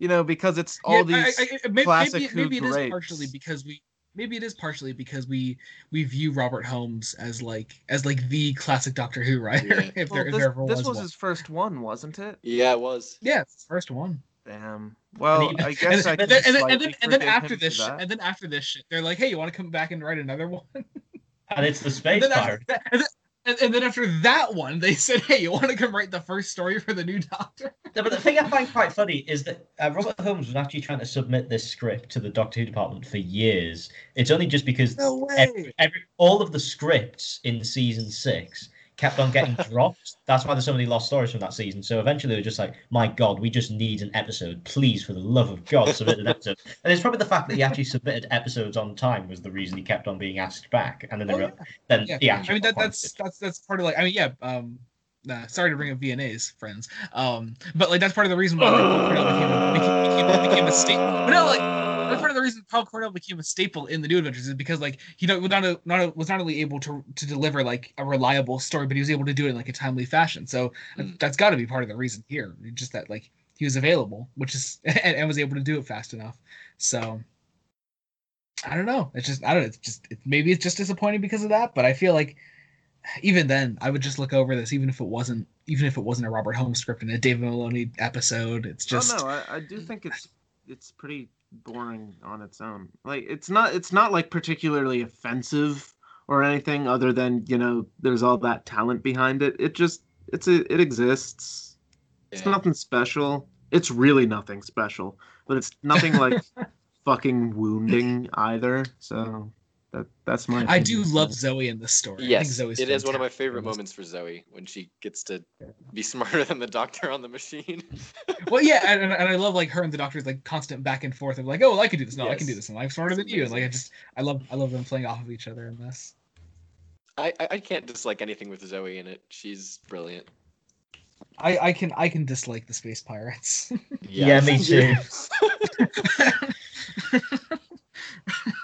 you know, because it's all yeah, these. I, I, I- maybe, classic maybe, Who maybe it is greats. partially because we maybe it is partially because we we view Robert Holmes as like as like the classic Doctor Who writer. [laughs] Yeah. if Well, there, if this there ever this was, was one. his first one, wasn't it? Yeah, it was. Yeah, first one. Damn. Well, And he- I [laughs] And, guess I then, can and, then, and then and then after this for shit, and then after this shit, they're like, "Hey, you want to come back and write another one?" [laughs] and it's the And space then, after pirate. that, and, then, and, and then after that one, they [laughs] said, "Hey, you want to come write the first story for the new Doctor?" [laughs] No, but the thing I find quite funny is that uh, Robert Holmes was actually trying to submit this script to the Doctor Who department for years. It's only just because No every, every all of the scripts in season six kept on getting dropped. That's why there's so many lost stories from that season. So eventually they were just like, "My God, we just need an episode. Please, for the love of God, submit an episode." And it's probably the fact that he actually submitted episodes on time was the reason he kept on being asked back. And then they Oh, were, yeah. then Yeah, the actual. I mean that that's that's that's part of like I mean yeah um nah, sorry to bring up VNA's friends um but like that's part of the reason why like, became a, became, became, became a staple but no like that's part of the reason Paul Cornell became a staple in the New Adventures is because like he not, was not a, not a, was not only able to to deliver like a reliable story but he was able to do it in like a timely fashion so Mm. that's got to be part of the reason here just that like he was available which is [laughs] and, and was able to do it fast enough so I don't know. It's just I don't know. It's just it, maybe it's just disappointing because of that. But I feel like even then I would just look over this, even if it wasn't even if it wasn't a Robert Holmes script and a David Maloney episode. It's just oh no, I, I do think it's it's pretty boring on its own. Like it's not it's not like particularly offensive or anything other than you know there's all that talent behind it. It just it's a, it exists. It's Yeah. nothing special. It's really nothing special, but it's nothing like [laughs] fucking wounding either. So that that's my. I do love Zoe in this story. I think Yes, Zoe's it is one of my favorite moments for Zoe when she gets to be smarter than the doctor on the machine. [laughs] Well, yeah, and, and and I love like her and the doctor's like constant back and forth of like, oh, well, I can do this. No, I can do this, and I'm smarter than you. And like I just I love I love them playing off of each other in this. I, I I can't dislike anything with Zoe in it. She's brilliant. I I can I can dislike the space pirates. [laughs] Yeah, me too. [laughs]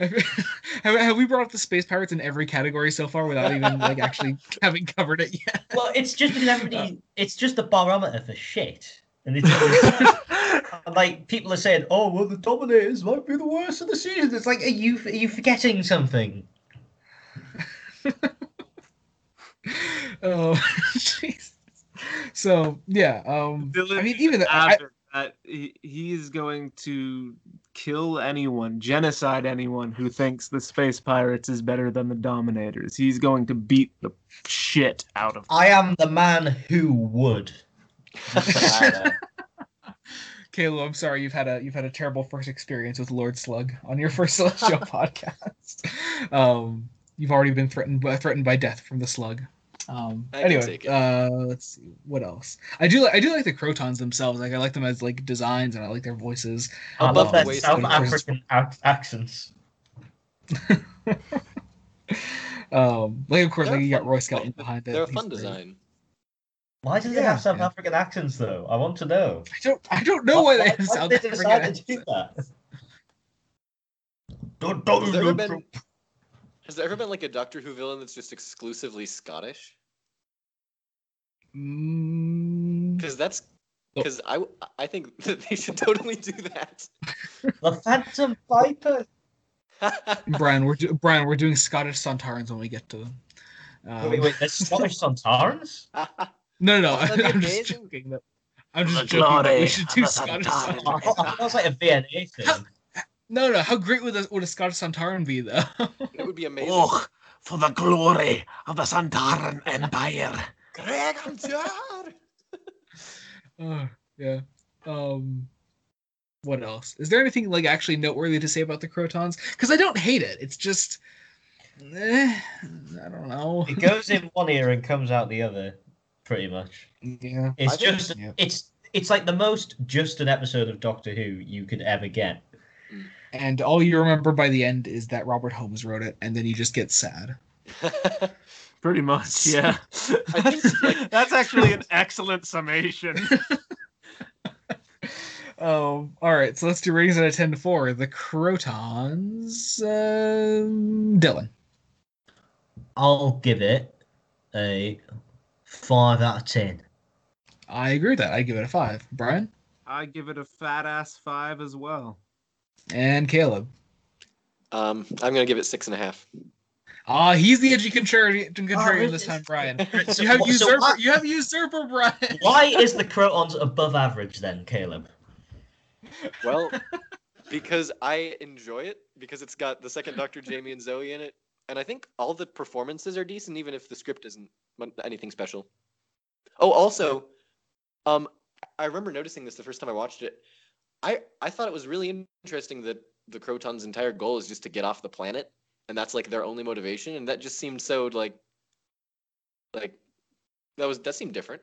have, [laughs] have we brought up the space pirates in every category so far without even [laughs] like actually having covered it yet? Well, it's just because everybody. It's just the barometer for shit, and it's [laughs] like people are saying, "Oh, well, the Dominators might be the worst of the season." It's like, are you are you forgetting something? Oh, jeez. So yeah, um, Dylan I mean, even the, I, that he, he is going to kill anyone, genocide anyone who thinks the space pirates is better than the Dominators. He's going to beat the shit out of. I am the man who would. [laughs] Caleb, I'm sorry you've had a you've had a terrible first experience with Lord Slug on your first [laughs] Celestial [laughs] podcast. Um, you've already been threatened by, threatened by death from the slug. Um, I anyway, uh, let's see what else. I do li- I do like the Krotons themselves. Like I like them as like designs and I like their voices. I love love the their way South African ac- accents. [laughs] Um, like of course, They're like you got Roy Skelton behind it. They're a He's fun great. design. Why do they Yeah, have South yeah. African accents, though? I want to know. I don't I don't know why they have why South did they African decide to do accents. that? Has there ever been has there ever been like a Doctor Who villain that's just exclusively Scottish? Mm, Because that's Oh. because I think [laughs] that they should totally do that. The Phantom Viper. [laughs] Brian, we're do- Brian, we're doing Scottish Sontarans when we get to them. Um, wait, wait, there's Scottish Sontarans? No, no, no. Wouldn't that be [laughs] I'm just joking. That, I'm just joking that we should do Scottish Sontarans. I thought I thought it was like a VNA thing. No, no. How great would a, would a Scottish Sontaran be, though? it would be amazing. Oh, for the glory of the Sontaran Empire. Greg, I'm tired. [laughs] oh, yeah. Um, what else? Is there anything like actually noteworthy to say about the Krotons? Because I don't hate it. It's just, eh, I don't know. It goes in one ear and comes out the other, pretty much. Yeah. It's I think- just Yeah. it's it's like the most just an episode of Doctor Who you could ever get. And all you remember by the end is that Robert Holmes wrote it, and then you just get sad. [laughs] Pretty much, yeah. I think, that's, like- [laughs] that's actually an excellent summation. Oh, [laughs] all right. So let's do ratings out of ten to four. The Krotons, um, Dylan. I'll give it a five out of ten. I agree with that. I give it a five. Brian I give it a fat ass five as well. And Caleb. um, I'm gonna give it six and a half. Ah, he's the edgy contrarian, contrarian really? this time, Brian. [laughs] So You have so usurper. what- you have usurper, Brian. Why is the Krotons above average then, Caleb? Well, [laughs] because I enjoy it because it's got the second Doctor Jamie and Zoe in it, and I think all the performances are decent, even if the script isn't anything special. Oh, also, um, I remember noticing this the first time I watched it. I I thought it was really interesting that the Krotons' entire goal is just to get off the planet, and that's like their only motivation, and that just seemed so like, like, that was that seemed different.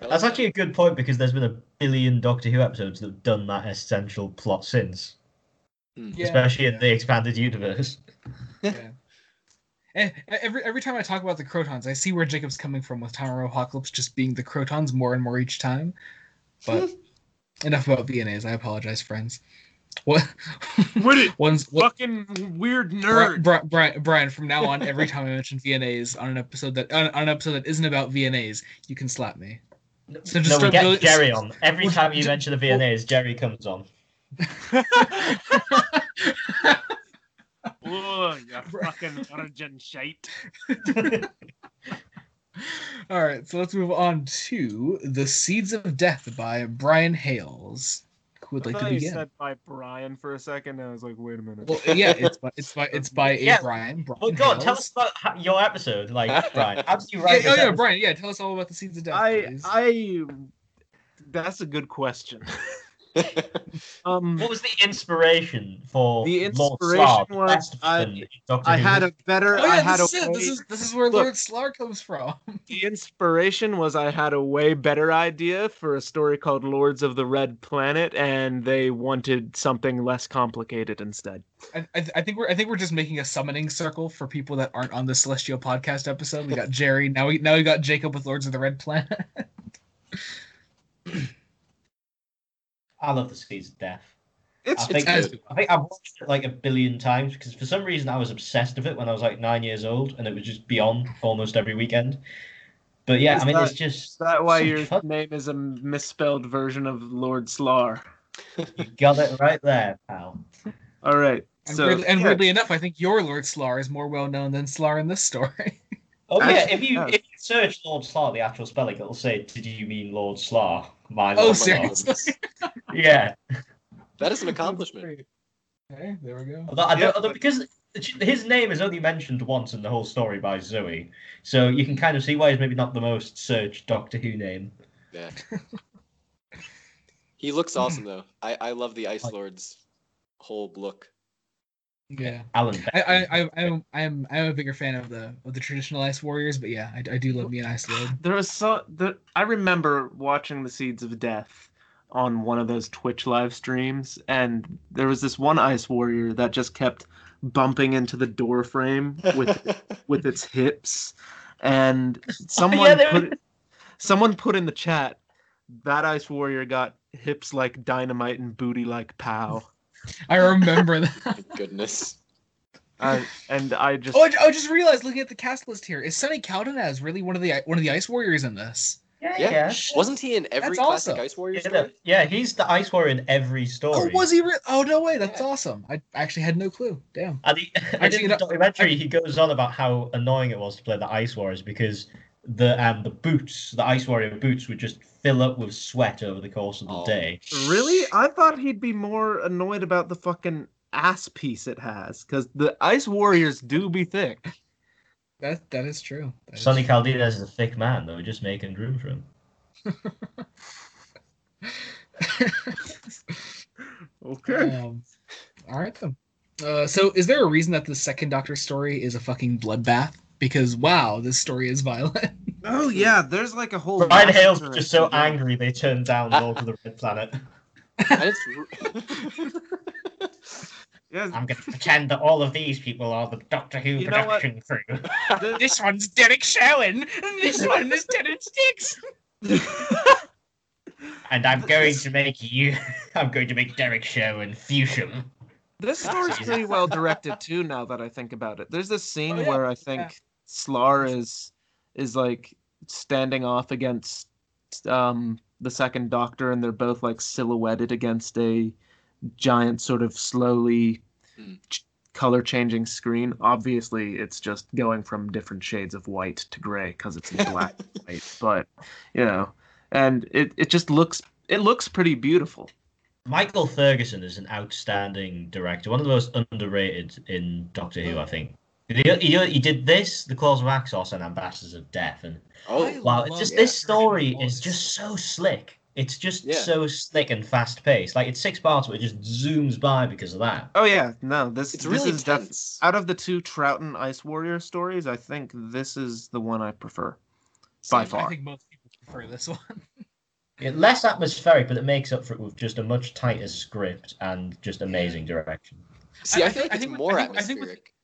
I That's like actually a good point because there's been a billion Doctor Who episodes that have done that essential plot since, Yeah. especially in the expanded universe. [laughs] Yeah. Eh, Every every time I talk about the Krotons, I see where Jacob's coming from with Tower Apocalypse just being the Krotons more and more each time. But [laughs] enough about VNAs. I apologize, friends. What? [laughs] What it- One's what, Fucking weird nerd. Bri- Brian, Brian, from now on, every time I mention VNAs on an episode that on, on an episode that isn't about VNAs, you can slap me. So just no, we get building- Jerry on. Every Well, time you ju- mention the VNAs, Jerry comes on. [laughs] Ugh, you fucking [laughs] origin shite. All right, so let's move on to The Seeds of Death by Brian Hayles. Who would I like to thought you begin? said by Brian for a second. and I was like, wait a minute. Well, yeah, it's by it's by [laughs] it's by a Brian. Brian Well, go on, tell us about ho- your episode, like [laughs] Brian. How did you Yeah, oh yeah, episode? Brian. Yeah, tell us all about the Seeds of Death. I please. I that's a good question. [laughs] Um What was the inspiration for The Lord inspiration was best I- villain in Doctor I had a better oh yeah, I had this a is way, This is this is where Look. Lord Slaar comes from. [laughs] the inspiration was I had a way better idea for a story called Lords of the Red Planet and they wanted something less complicated instead. I, I, I think we're I think we're just making a summoning circle for people that aren't on the Celestial podcast episode. We got [laughs] Jerry. Now we now we got Jacob with Lords of the Red Planet. [laughs] I love the Seeds of Death. It's I think as- good. I think I've watched it like a billion times because for some reason I was obsessed with it when I was like nine years old, and it was just beyond almost every weekend. But yeah, Is I mean, that- it's just is that why your fun. name is a misspelled version of Lord Slaar? You got it right there, pal. All right. And, So weirdly, and yeah, weirdly enough, I think your Lord Slar is more well known than Slaar in this story. Oh yeah, Actually, if you yeah. if you search Lord Slaar, the actual spelling, it'll say, "Did you mean Lord Slar?" Oh, my oh, Lord seriously? [laughs] Yeah, that is an accomplishment. Okay, there we go. although, Yeah. don't, although because his name is only mentioned once in the whole story by Zoe, so you can kind of see why he's maybe not the most searched Doctor Who name. Yeah. he looks awesome though. I I love the Ice Lord's whole look. Yeah. Alan. I, I, I, I'm, I'm, I'm a bigger fan of the of the traditional Ice Warriors, but yeah, I, I do love me an Ice Lord. there was so the I remember watching the Seeds of Death on one of those Twitch live streams, and there was this one Ice Warrior that just kept bumping into the door frame with [laughs] with its hips, and [laughs] someone they put [laughs] someone put in the chat that Ice Warrior got hips like dynamite and booty like pow. I remember that. [laughs] My goodness. I, and I just oh, I, I just realized looking at the cast list here, is Sonny Caldinez really one of the one of the Ice Warriors in this? yeah, Yeah. yeah. Wasn't he in every That's classic awesome. Ice Warrior Yeah, story? yeah, he's the Ice Warrior in every story. Oh, was he? Re- oh no way, that's awesome. I actually had no clue. Damn. And, he, [laughs] Actually, in the you know- documentary, he goes on about how annoying it was to play the Ice Warriors because the um the boots, the Ice Warrior boots, would just fill up with sweat over the course of the Oh. day. Really? I thought he'd be more annoyed about the fucking ass piece it has, because the Ice Warriors do be thick. That that is true. That is Sonny true. Caldinez is a thick man, though, just making room for him. [laughs] Okay. Um, all right then. Uh, so, is there a reason that the second Doctor story is a fucking bloodbath? Because wow, this story is violent. [laughs] Oh yeah, there's like a whole. Brian Hayles massacre just so in- angry they turned down Lord of the Red Planet. And [laughs] I'm going to pretend that all of these people are the Doctor Who You production crew. the- [laughs] this one's Derrick Sherwin, and this one is Terrance Dicks. And I'm going to make you. [laughs] I'm going to make Derrick Sherwin Fuchsium. This story's pretty well directed too. Now that I think about it, there's this oh, scene Oh, yeah, where I think Slaar is is like standing off against um the second Doctor, and they're both like silhouetted against a giant sort of slowly Hmm. ch- color changing screen. Obviously, it's just going from different shades of white to gray because it's in [laughs] black and white. But you know, and it it just looks it looks pretty beautiful. Michael Ferguson is an outstanding director, one of the most underrated in Doctor Who, I think. He, he, he did this, The Claws of Axos, and Ambassadors of Death, and oh, wow, it's just that this story is just so slick. It's just Yeah. so slick and fast paced. Like it's six parts, but it just zooms by because of that. Oh yeah, no, this it's this really is def- out of the two Troughton Ice Warrior stories, I think this is the one I prefer. By I far. think most people prefer this one. Yeah, less atmospheric, but it makes up for it with just a much tighter script and just amazing direction. See, I- I, I feel think- like I it's think- more I think- I think with- atmospheric.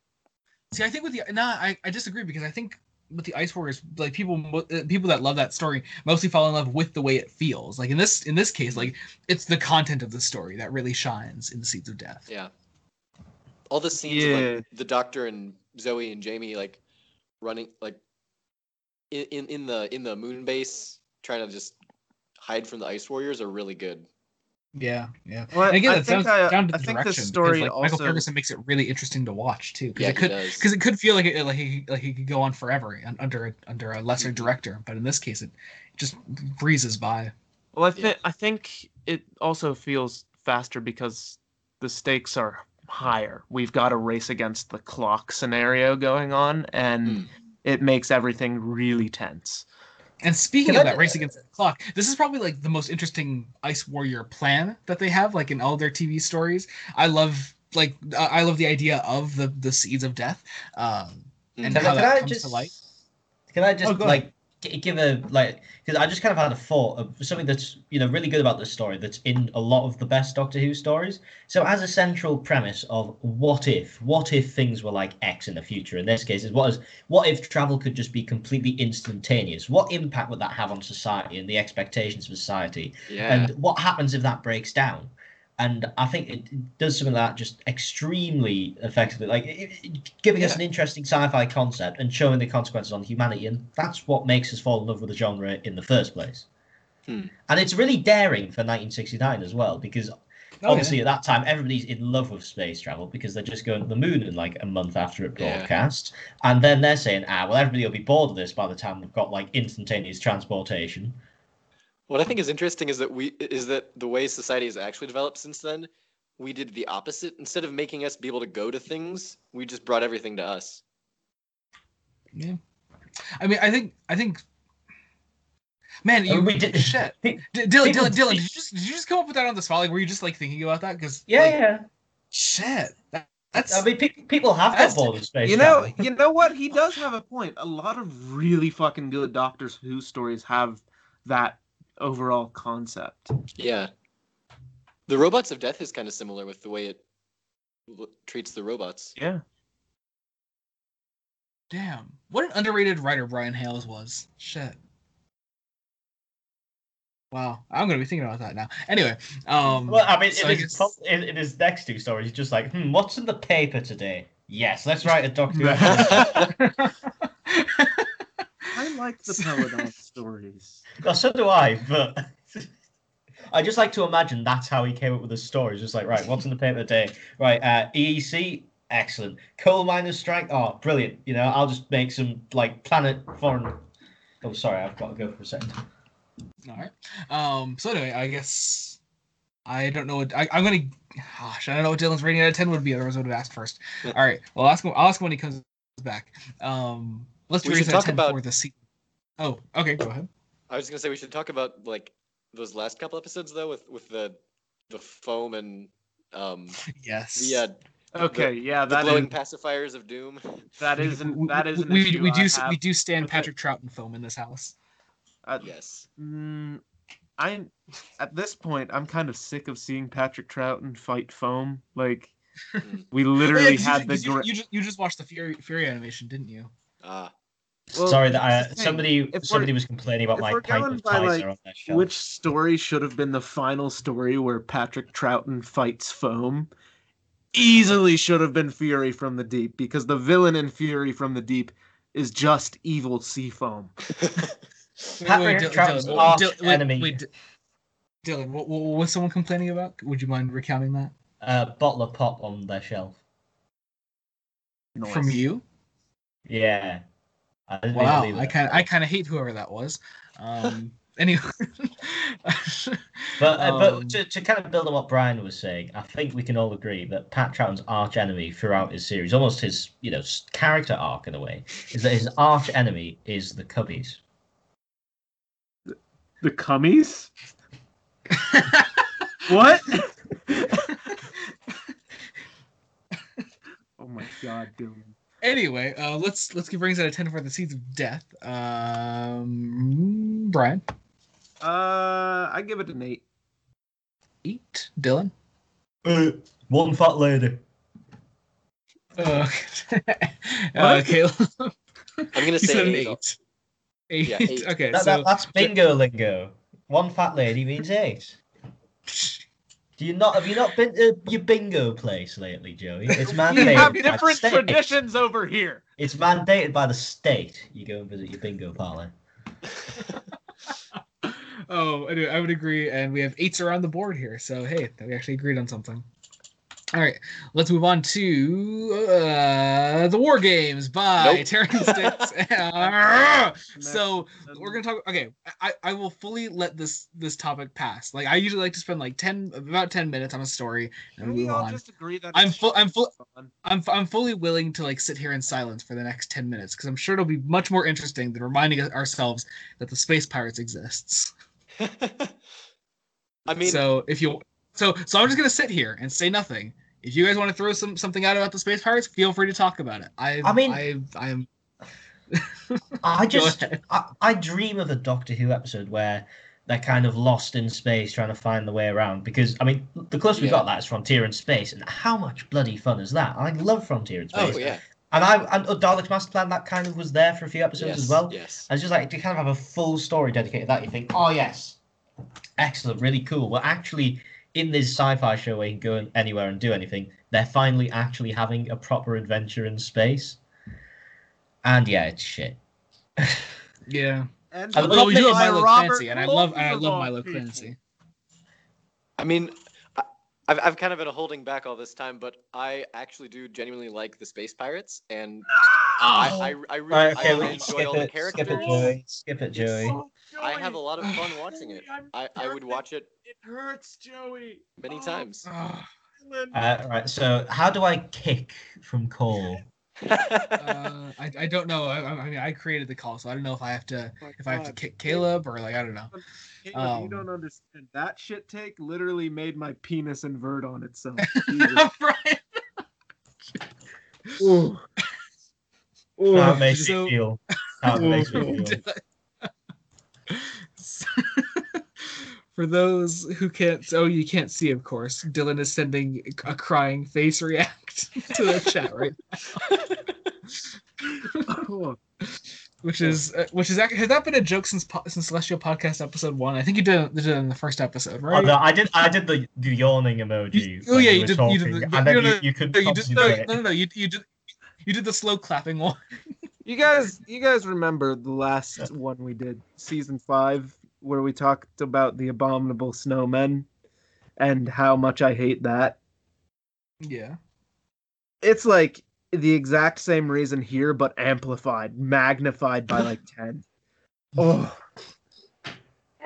See, I think with the nah, I, I disagree because I think with the Ice Warriors, like people uh, people that love that story mostly fall in love with the way it feels. Like in this in this case, like it's the content of the story that really shines in the Seeds of Death. Yeah. All the scenes of Yeah. like the Doctor and Zoe and Jamie like running like in, in in the in the moon base trying to just hide from the Ice Warriors are really good. Yeah, yeah. Well, And again, I it think sounds I- down to I the think the direction. story because, like, Michael Ferguson makes it really interesting to watch too, because Yeah, it could does. because it could feel like it like he like he could go on forever under a, under a lesser Mhm. director, but in this case, it just breezes by. Well, I Yeah. think I think it also feels faster because the stakes are higher. We've got a race against the clock scenario going on, and Hmm. it makes everything really tense. And speaking of that race against the clock, this is probably like the most interesting Ice Warrior plan that they have, like in all their TV stories. I love like I I love the idea of the the seeds of death, um, and Can, how I, that I comes just to light. can I just Oh, like g- give a like because I just kind of had a thought of something that's you know really good about this story that's in a lot of the best Doctor Who stories. So as a central premise of what if what if things were like X in the future? In this case, is what is what if travel could just be completely instantaneous? What impact would that have on society and the expectations of society? Yeah. and what happens if that breaks down and i think it does something like that just extremely effectively. Like it, it- giving us an interesting sci-fi concept and showing the consequences on humanity and that's what makes us fall in love with the genre in the first place. Hmm. and it's really daring for 1969 as well because Oh, obviously at that time everybody's in love with space travel because they're just going to the moon in like a month after it Yeah. and then they're saying ah well everybody will be bored of this by the time we've got like instantaneous transportation What I think is interesting is that we is that the way society has actually developed since then, we did the opposite. Instead of making us be able to go to things, we just brought everything to us. Yeah. I mean, I think I think. Man, you Oh, we did- shit. Pe- [laughs] D- Dylan, Dylan, Dylan, did you just did you just come up with that on the spot? Like, were you just like thinking about that? Because yeah like, yeah shit, that, that's I mean, pe- people have got That's- bored space You know, travel. you know what? He [laughs] does have a point. A lot of really fucking good Doctor Who stories have that overall concept. Yeah. The robots of death is kind of similar with the way it l- treats the robots. Yeah. damn. What an underrated writer Brian Hayles was. Shit. Wow, I'm gonna be thinking about that now. Anyway, um, Well, I mean, so in, I his, guess- pop- in, in next two stories, he's just like, hmm, what's in the paper today? Yes, let's write a Doctor Who. episode." I like the [laughs] Peladon stories. well, so do I, but [laughs] I just like to imagine that's how he came up with the stories. Just like, right, what's in the paper today? Right, uh, EEC, excellent. Coal miners strike, oh, brilliant. You know, I'll just make some like planet foreign. Oh, sorry, I've got to go for a second. All right. Um. So anyway, I guess I don't know what I, I'm gonna. Gosh, I don't know what Dylan's rating out of ten would be. Otherwise, I would have asked first. All right. Well, I'll ask him. I'll ask him when he comes back. Um. Let's do We raise should out of talk about- for the season. Oh. Okay. Go ahead. I was gonna say we should talk about like those last couple episodes though, with with the the foam and Um, [laughs] Yes. the uh, Okay, yeah, the that glowing is pacifiers of doom. [laughs] that We- isn't we- that is an we, issue we do I s- have. we do stand Okay. Patrick Troughton foam in this house. Uh, Yes. Mm, I at this point I'm kind of sick of seeing Patrick Troughton fight foam. Like Mm. we literally yeah, literally 'cause you- had the 'cause you, gra- you just you just watched the Fury Fury animation, didn't you? Ah. Well, Sorry that I, that's the thing. somebody If somebody was complaining about my we're pint of by, Tizer like, on their shelf. which story should have been the final story where Patrick Troughton fights foam? Easily should have been Fury from the Deep because the villain in Fury from the Deep is just evil sea foam. [laughs] Patrick Dil- Troughton's Dylan, arch Dil- wait, enemy. wait, Dylan, what, what, what was someone complaining about? Would you mind recounting that uh, bottle of pop on their shelf. from you? Yeah. I didn't Wow, I kind of I kind of hate whoever that was. Um, [laughs] anyway, But, uh, Um, but to, to kind of build on what Brian was saying, I think we can all agree that Pat Troughton's arch enemy throughout his series, almost his you know character arc in a way, is that his arch enemy is the Cubbies. The Cummies? [laughs] What? [laughs] oh my god, Dylan. Anyway, uh, let's let's give Rings out of ten for the Seeds of Death. Um, Brian, Uh, I give it an eight. eight. Dylan. One fat lady. Uh, [laughs] uh, Caleb. I'm gonna [laughs] say eight. eight. Eight. Yeah, eight. Okay, That, so that, that's bingo lingo. One fat lady means eight. [laughs] Do you not have you not been to your bingo place lately, Joey? It's [laughs] We mandated. have by the different state. traditions over here. It's mandated by the state. You go and visit your bingo parlor. [laughs] oh, anyway, I would agree, and we have eights around the board here. So hey, we actually agreed on something. All right, let's move on to uh, the War Games by Nope. Terrance Dicks. Ah! so we're gonna talk. Okay, I, I will fully let this this topic pass. Like I usually like to spend like ten about ten minutes on a story and we move all on. just agree that I'm full- I'm full- I'm I'm fully willing to like sit here in silence for the next ten minutes because I'm sure it'll be much more interesting than reminding ourselves that the space pirates exists. [laughs] I mean, so if you so so I'm just gonna sit here and say nothing. If you guys want to throw some something out about the space pirates, feel free to talk about it. I I mean- [laughs] I I am I just. I, I dream of a Doctor Who episode where they're kind of lost in space trying to find the way around. Because I mean, the closest we got that is Frontier in space, and how much bloody fun is that? I love Frontier in space. oh yeah, And I and uh, Dalek's Master Plan that kind of was there for a few episodes yes, as well. Yes. And it's just like to kind of have a full story dedicated to that. You think, oh yes, excellent, really cool. Well, actually, in this sci-fi show where you can go anywhere and do anything, they're finally actually having a proper adventure in space. And yeah, it's shit. [laughs] yeah. And Although we do have by Milo Robert Clancy, and I love and I love Milo people. Clancy. I mean, I, I've I've kind of been holding back all this time, but I actually do genuinely like the space pirates, and [gasps] I oh. I, I really Right, okay, I really enjoy skip all the characters. Skip it, Joey. Skip it, It's Joey. I have a lot of fun watching it. I'm I, I would watch it It hurts, Joey. many Oh, times. Ugh. Uh, right. So, how do I kick from call? [laughs] uh, I, I don't know. I, I mean, I created the call, so I don't know if I have to Oh my if I have to kick Caleb or like I don't know. Caleb, um, you don't understand. That shit take literally made my penis invert on itself. [laughs] Jesus. [laughs] right. Ooh. How it makes so- me feel. That makes me feel. [laughs] For those who can't, oh, you can't see, of course. Dylan is sending a crying face react [laughs] to the chat right Oh, [laughs] which is uh, which is actually has that been a joke since since Celestial Podcast episode one? I think you did, did it in the first episode, Oh, right? no, I did. I did the, the yawning emoji. You- oh, yeah, we you were did- you did the- and then no, you, you could No, you just no, no, no, no. You you did you did the slow clapping one. You guys, you guys remember the last one we did, season five, where we talked about the abominable snowmen and how much I hate that. Yeah. It's like the exact same reason here, but amplified, magnified by like [laughs] ten. Oh,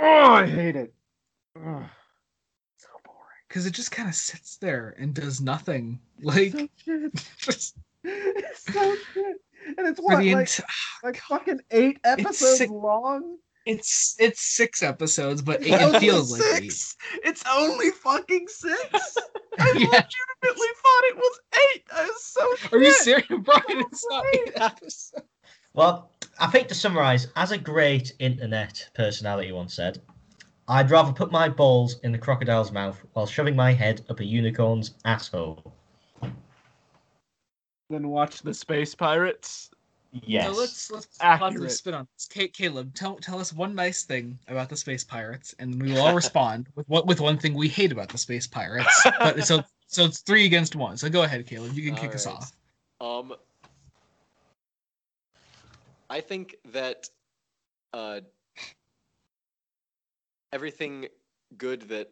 oh, I hate it. Ugh. So boring. Because it just kind of sits there and does nothing. Like, so shit. [laughs] just It's so shit. And it's what, like, ent- [sighs] like fucking eight episodes sick. long. It's it's six episodes, but it, Only it feels like eight. It's only fucking six. [laughs] I legitimately thought it was eight. I was so. Are you serious, Brian? It's not eight episodes. Well, I think to summarize, as a great internet personality once said, I'd rather put my balls in the crocodile's mouth while shoving my head up a unicorn's asshole. Then watch the Space Pirates. Yes. So let's let's positive Accurate. spin on this. Ca- Caleb, tell tell us one nice thing about the space pirates, and we will all respond with what with one thing we hate about the space pirates. But so so it's three against one. So go ahead, Caleb. You can kick us off. Um, I think that uh, everything good that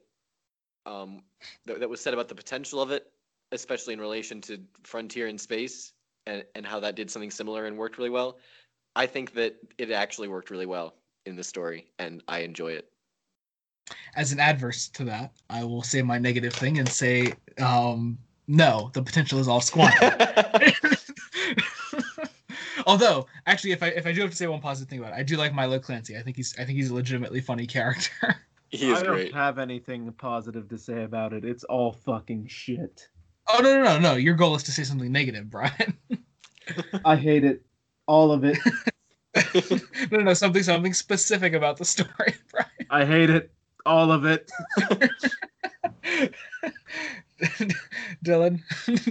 um that, that was said about the potential of it, especially in relation to Frontier in space and and how that did something similar and worked really well. I think that it actually worked really well in the story, and I enjoy it. As an adverse to that, I will say my negative thing and say, um, no, the potential is all squandered. [laughs] Although, actually, if I if I do have to say one positive thing about it, I do like Milo Clancy. I think he's I think he's a legitimately funny character. [laughs] he is I don't great. have anything positive to say about it. It's all fucking shit. Oh no no no no! Your goal is to say something negative, Brian. [laughs] I hate it. All of it. [laughs] no no no something something specific about the story, [laughs] Brian. I hate it. All of it. Dylan,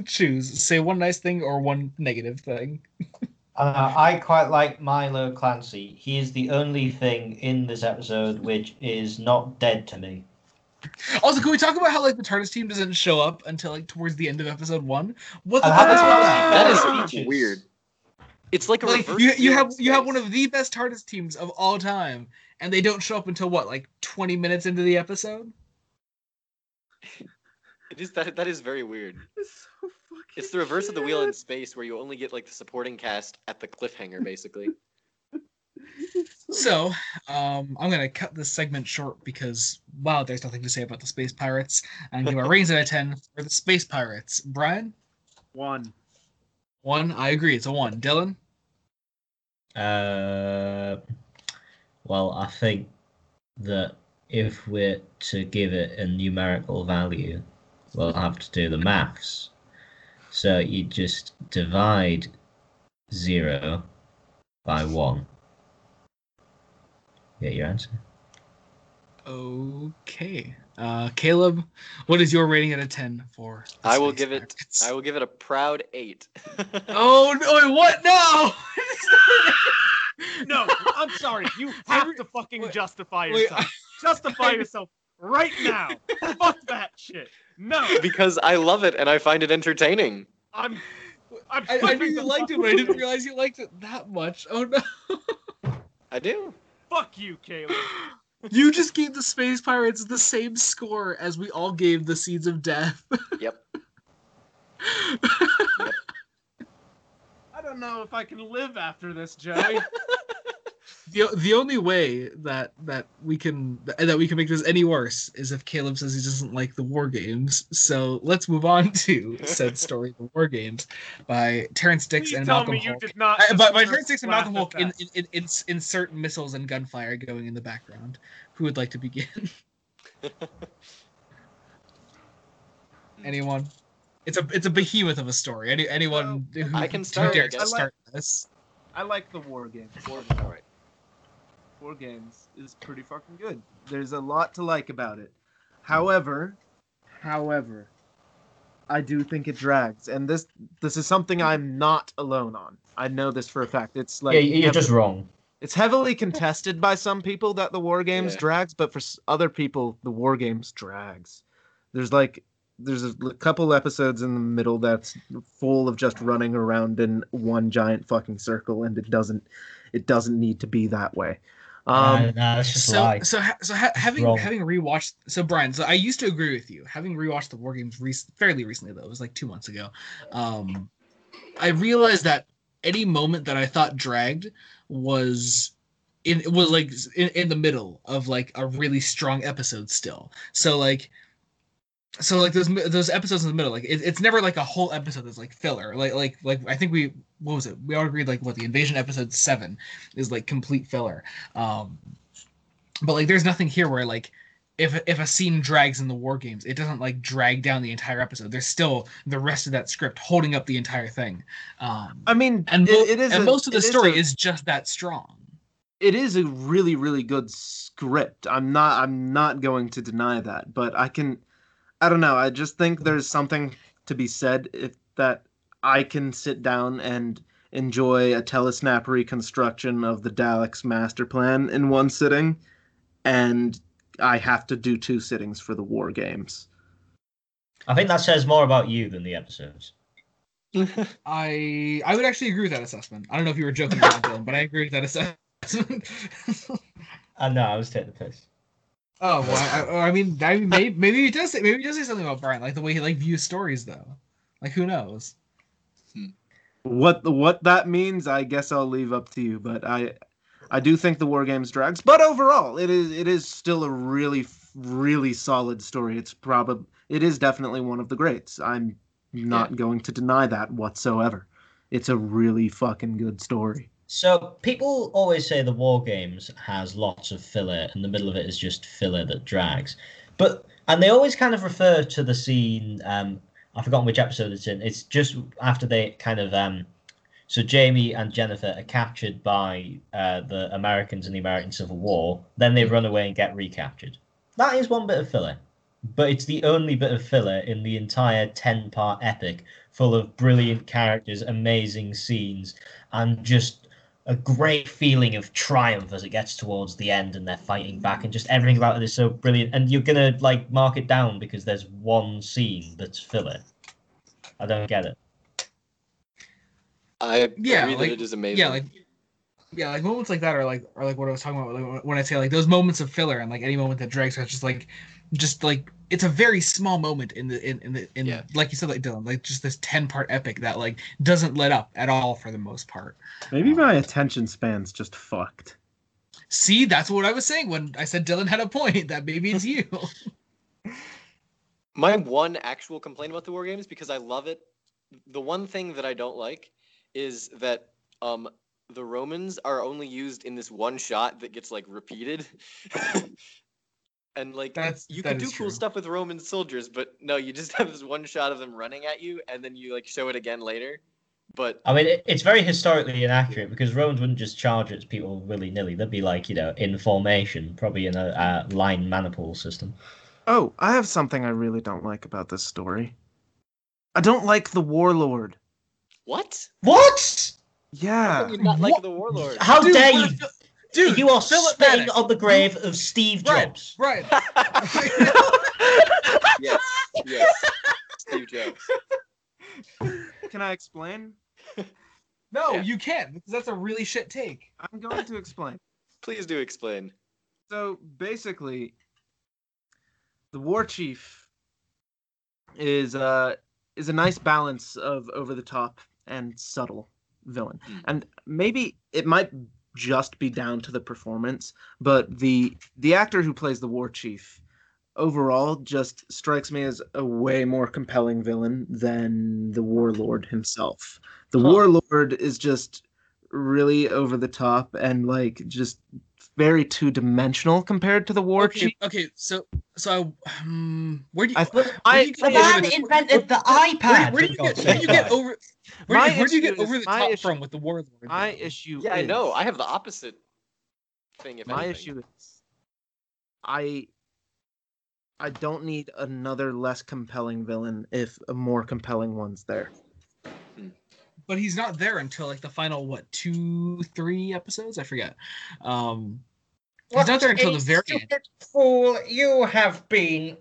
choose. Say one nice thing or one negative thing. Uh, I quite like Milo Clancy. He is the only thing in this episode which is not dead to me. Also, can we talk about how like the TARDIS team doesn't show up until like towards the end of episode one? What the Uh, fuck is how wrong with does- that? that is speeches. weird. It's like a Like reverse you, you have of you have one of the best TARDIS teams of all time, and they don't show up until what, like twenty minutes into the episode? It is that that is very weird. [laughs] It's so fucking It's the reverse of the wheel in space where you only get like the supporting cast at the cliffhanger basically. So, um, I'm gonna cut this segment short because wow, there's nothing to say about the space pirates, and give our ratings out of ten for the space pirates. Brian, One. one. I agree, it's a one. Dylan, Uh, well, I think that if we're to give it a numerical value, we'll have to do the maths. So you just divide zero by one. Get your answer. okay. Uh, Caleb, what is your rating out of ten for? the I will Space give it I will give it a proud eight. [laughs] Oh no! What? No! [laughs] No, I'm sorry. You have Every- to fucking wait, justify wait, yourself. justify yourself right now. Fuck that shit. No, because I love it and I find it entertaining. I'm. I'm I, I knew you liked it, but I didn't [laughs] realize you liked it that much. Oh no! I do. Fuck you, Caleb. [laughs] You just gave the Space Pirates the same score as we all gave the Seeds of Death. [laughs] [laughs] Yep. I don't know if I can live after this, Joey. The the only way that that we can that we can make this any worse is if Caleb says he doesn't like the War Games. So let's move on to [laughs] said story, the War Games, by Terrance Dicks Please and tell Malcolm me you did not. I, but by Terrance Dicks and Malcolm at Hulk in, that. in, in, ins- insert missiles and gunfire going in the background. Who would like to begin? [laughs] Anyone? It's a it's a behemoth of a story. Any anyone who, I can who start, I dares guess. to start this? I like the war games. All right. War games is pretty fucking good. There's a lot to like about it. However, however, I do think it drags, and this this is something I'm not alone on. I know this for a fact. It's like yeah, you're heav- just wrong. it's heavily contested by some people that the war games Yeah. drags, but for other people, the war games drags. There's like there's a couple episodes in the middle that's full of just running around in one giant fucking circle, and it doesn't it doesn't need to be that way. Um, nah, that's just a so lie. so ha- so ha- having wrong. having rewatched so Brian so I used to agree with you having rewatched the war games re- fairly recently though it was like two months ago um I realized that any moment that I thought dragged was in it was like in, in the middle of like a really strong episode still so like so like those those episodes in the middle like it, it's never like a whole episode that's like filler like like like I think we what was it we all agreed like what the invasion episode seven is like complete filler um but like there's nothing here where like if if a scene drags in the war games, it doesn't like drag down the entire episode. There's still the rest of that script holding up the entire thing. Um, I mean, and it- it is and a- most of the it is story a- is just that strong. it is a really really good script i'm not i'm not going to deny that but i can i don't know i just think there's something to be said if that i can sit down and enjoy a telesnap reconstruction of the daleks master plan in one sitting and i have to do two sittings for the war games I think that says more about you than the episodes. [laughs] I I would actually agree with that assessment. I don't know if you were joking about Dylan, but I agree with that assessment. [laughs] Uh, no, I was taking the piss. Oh well, I, I mean, I mean, maybe maybe he does say maybe he does say something about Brian, like the way he like views stories, though. Like who knows? what what that means i guess i'll leave up to you but i i do think the war games drags but overall it is it is still a really really solid story. It's probably it is definitely one of the greats. I'm not going to deny that whatsoever. It's a really fucking good story So people always say the War Games has lots of filler, and the middle of it is just filler that drags. But and they always kind of refer to the scene. Um, I've forgotten which episode it's in. It's just after they kind of um, so Jamie and Jennifer are captured by uh, the Americans in the American Civil War. Then they run away and get recaptured. That is one bit of filler, but it's the only bit of filler in the entire ten-part epic, full of brilliant characters, amazing scenes, and just a great feeling of triumph as it gets towards the end and they're fighting back and just everything about it is so brilliant. And you're gonna like mark it down because there's one scene that's filler. I don't get it. I Yeah, agree like- that it is amazing. Yeah, like yeah, like moments like that are like are like what I was talking about like, when I say like those moments of filler and like any moment that drags are just like just like it's a very small moment in the in, in the in Yeah. like you said like Dylan like just this 10 part epic that like doesn't let up at all for the most part. maybe my attention span's just fucked See, that's what I was saying when I said Dylan had a point that maybe it's you. [laughs] My one actual complaint about the war games because I love it. The one thing that I don't like is that um the Romans are only used in this one shot that gets like repeated. [laughs] and like That's- you that can do is cool stuff with Roman soldiers, but no, you just [laughs] have this one shot of them running at you and then you like show it again later. But i mean it, it's very historically inaccurate because romans wouldn't just charge at people willy-nilly they'd be like you know in formation probably in a, a line maniple system oh i have something i really don't like about this story i don't like the warlord what? what yeah you not like what? the warlord? how Dude, dare you if- Dude, you are Philip spitting Madoc. on the grave of steve Right, jobs right. [laughs] yes, yes. Steve Jobs. can i explain [laughs] No, Yeah. you can't because that's a really shit take. i'm going to explain Please do explain. So basically, the war chief is uh is a nice balance of over the top and subtle villain, Hmm. and maybe it might just be down to the performance, but the the actor who plays the war chief overall just strikes me as a way more compelling villain than the warlord himself. The Huh. warlord is just really over the top and like just very two dimensional compared to the war okay, chief. okay, so so um, where do you I, where I, do you the get man over the- invented the where, ipad where do you get where do you get over where, My do- where do you issue get over the my top issue- from with the warlord? my though? issue Yeah, I know. I have the opposite thing. If my anything. issue is I I don't need another less compelling villain if a more compelling one's there. but he's not there until like the final what two three episodes I forget. Um, he's not there until the very end. fool you have been.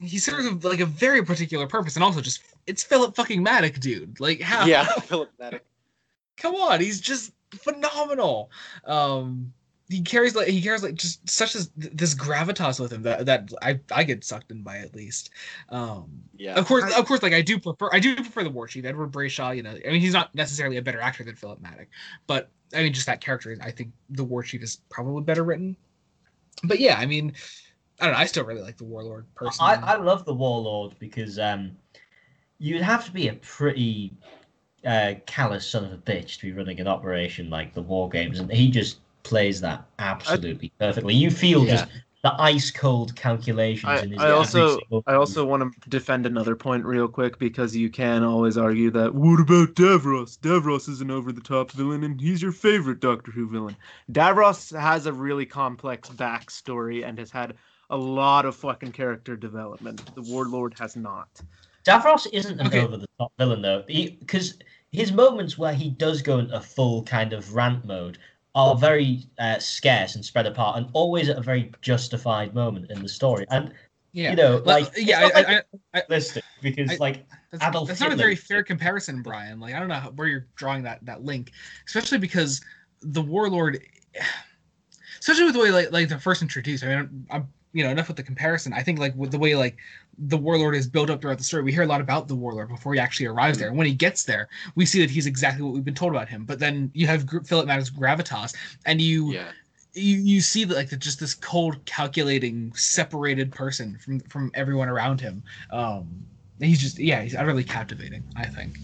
He serves a, like a very particular purpose, and also just it's Philip fucking Madoc, dude. Like how? Yeah, [laughs] Philip Madoc. come on, he's just phenomenal. Um, he carries like he carries like just such as this gravitas with him that that I I get sucked in by at least. Um, Yeah. of course, I- of course, like I do prefer I do prefer the War Chief Edward Brayshaw. You know, I mean he's not necessarily a better actor than Philip Madoc, but I mean just that character. I think the War Chief is probably better written. But yeah, I mean, I don't know. I still really like the Warlord personally. I, I love the warlord because um, you'd have to be a pretty uh, callous son of a bitch to be running an operation like the war games, and he just plays that absolutely perfectly. You feel Yeah. just the ice cold calculations I, in his I also I also want to defend another point real quick because you can always argue that what about Davros? Davros is an over the top villain and he's your favorite Doctor Who villain. Davros has a really complex backstory and has had a lot of fucking character development. The Warlord has not. Davros isn't an Okay. over the top villain though, because his moments where he does go into full kind of rant mode are very uh, scarce and spread apart, and always at a very justified moment in the story. And Yeah. you know, Like, like yeah, it's not I, I, I, because I- like that's, Adolf that's not a very fair comparison, Brian. Like, I don't know how, where you're drawing that that link, especially because the warlord, [sighs] especially with the way like like they're first introduced. I mean, I'm you know enough with the comparison. I think like with the way like the warlord is built up throughout the story, we hear a lot about the warlord before he actually arrives there. And when he gets there, we see that he's exactly what we've been told about him. But then you have Gr- Philip Madoc gravitas, and you Yeah. you you see that like the, just this cold, calculating, separated person from from everyone around him. Um, he's just yeah, he's utterly captivating. I think.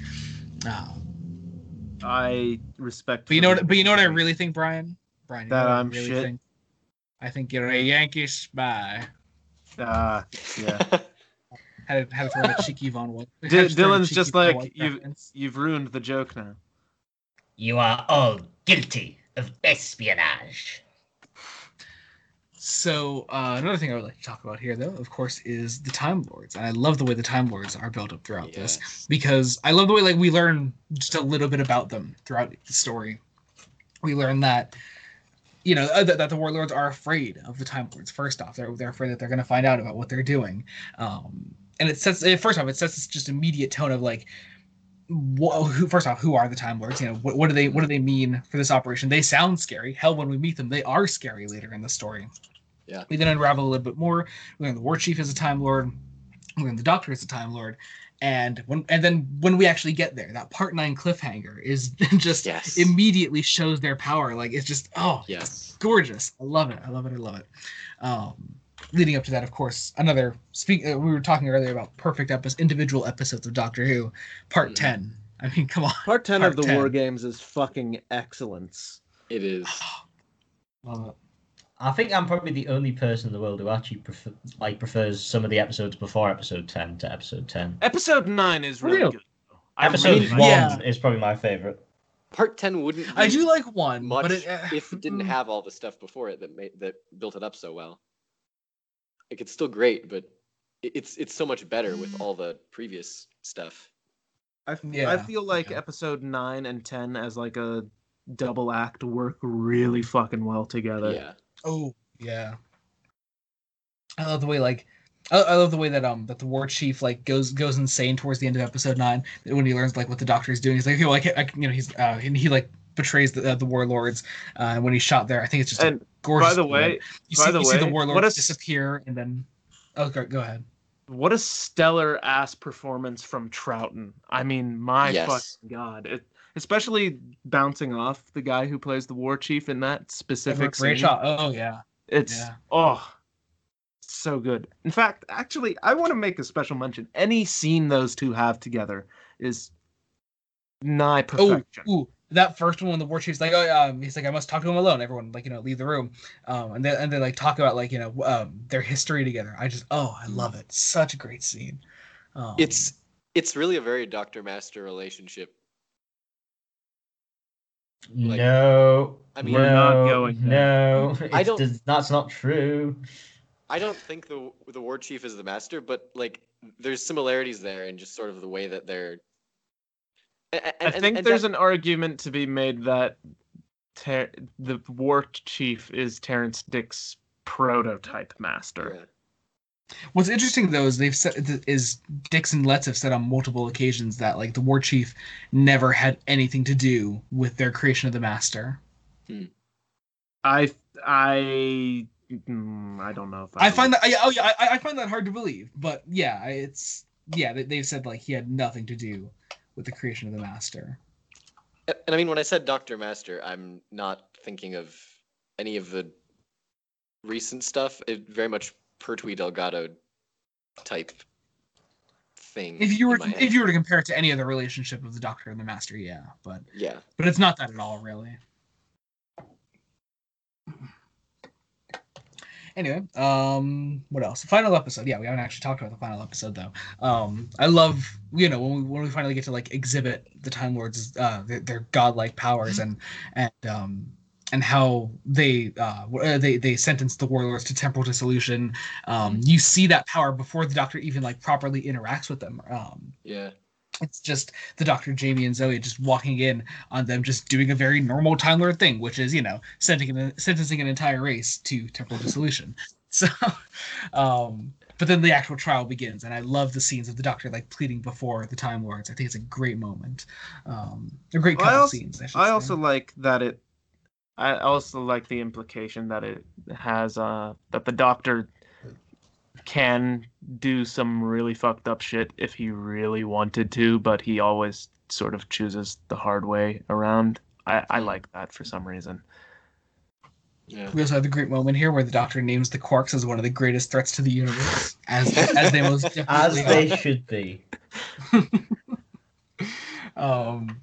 Um, I respect. but you know what? But you know what I really think, Brian. Brian, That I'm really shit. Think? I think you're a Yankee spy. Uh, yeah. Had to, had to throw a cheeky Von [laughs] White. D- had to throw a Dylan's just like you've reference. you've ruined the joke now. You are all guilty of espionage. So uh, another thing I would like to talk about here, though, of course, is the Time Lords, and I love the way the Time Lords are built up throughout this. Because I love the way like we learn just a little bit about them throughout the story. We learn that you know uh, that, that the warlords are afraid of the Time Lords. First off, they're they're afraid that they're going to find out about what they're doing, um, and it sets first off it sets this just immediate tone of like. Who, first off, who are the Time Lords? You know, what, what do they what do they mean for this operation? They sound scary. Hell, when we meet them, they are scary later in the story. Yeah. We then unravel a little bit more. We learn the War Chief is a Time Lord. We learn the Doctor is a Time Lord and when and then when we actually get there that part nine cliffhanger is [laughs] just Yes. immediately shows their power like it's just oh Yes. gorgeous i love it i love it i love it um leading up to that of course another speak uh, we were talking earlier about perfect episodes individual episodes of doctor who part Mhm. 10 i mean come on Part ten Part of the 10. War Games is fucking excellence. It is. [sighs] love it I think I'm probably the only person in the world who actually prefer, like prefers some of the episodes before episode ten to episode ten. Episode nine is really Real. good. I Episode really one Yeah. is probably my favorite. Part ten wouldn't. i do like one much but it, uh, if it didn't have all the stuff before it that made that built it up so well. Like it's still great, but it's it's so much better with all the previous stuff. I, f- I Yeah, feel like yeah. episode nine and ten as like a double act work really fucking well together. Yeah. Oh yeah. I love the way like I, I love the way that um that the war chief like goes goes insane towards the end of episode nine when he learns like what the doctor is doing. He's like, okay, well, I, can, I you know, he's uh and he like betrays the uh, the warlords uh, when he's shot there. I think it's just a And gorgeous. by the moment. way, you by see, the you see the warlords what a s- disappear and then oh go, go ahead. what a stellar ass performance from Troughton. I mean, my Yes. fucking god. It, especially bouncing off the guy who plays the war chief in that specific Great scene. shot. Oh yeah. It's Yeah. oh so good. In fact, actually, I want to make a special mention. Any scene those two have together is nigh perfection. ooh, that first one when the war chief's like, oh, um, he's like, I must talk to him alone. Everyone like, you know, leave the room. Um, and then and they like talk about like, you know, um, their history together. I just, oh, I love it. Such a great scene. Um, It's it's really a very Doctor Master relationship. Like- no, I mean- We're not no, going there. No, [laughs] I don't- just- that's not true. I don't think the the War Chief is the Master, but like there's similarities there in just sort of the way that they're. a- a- I and- think and there's that- an argument to be made that Ter- the war chief is Terrance Dicks prototype master. Yeah. What's interesting though is they've said is Dicks and Letts have said on multiple occasions that like the war chief never had anything to do with their creation of the master. I I mm, I don't know if I find that I, oh yeah I, I find that hard to believe, but yeah, it's yeah they, they've said like he had nothing to do with the creation of the master. A- And I mean, when I said Doctor Master, I'm not thinking of any of the recent stuff. It very much Pertwee Delgado type thing. If you were if you were to compare it to any other relationship of the Doctor and the Master, yeah, but yeah, but it's not that at all, really. anyway, um, what else? Final episode. Yeah, we haven't actually talked about the final episode though. Um, I love you know when we when we finally get to like exhibit the Time Lords uh their, their godlike powers and and um and how they uh uh, they they sentence the warlords to temporal dissolution. Um, you see that power before the Doctor even like properly interacts with them. Um, Yeah. it's just the Doctor, Jamie, and Zoe just walking in on them, just doing a very normal Time Lord thing, which is you know sentencing an, sentencing an entire race to temporal dissolution. [laughs] So, um, but then the actual trial begins, and I love the scenes of the Doctor like pleading before the Time Lords. I think it's a great moment, um, a great Well, I also- scenes. I, I also like that it. I also like the implication that it has uh that the doctor can do some really fucked up shit if he really wanted to, but he always sort of chooses the hard way around. I, I like that for some reason. Yeah. We also have the great moment here where the Doctor names the Quarks as one of the greatest threats to the universe, as as they most [laughs] As they are. should be. [laughs] um,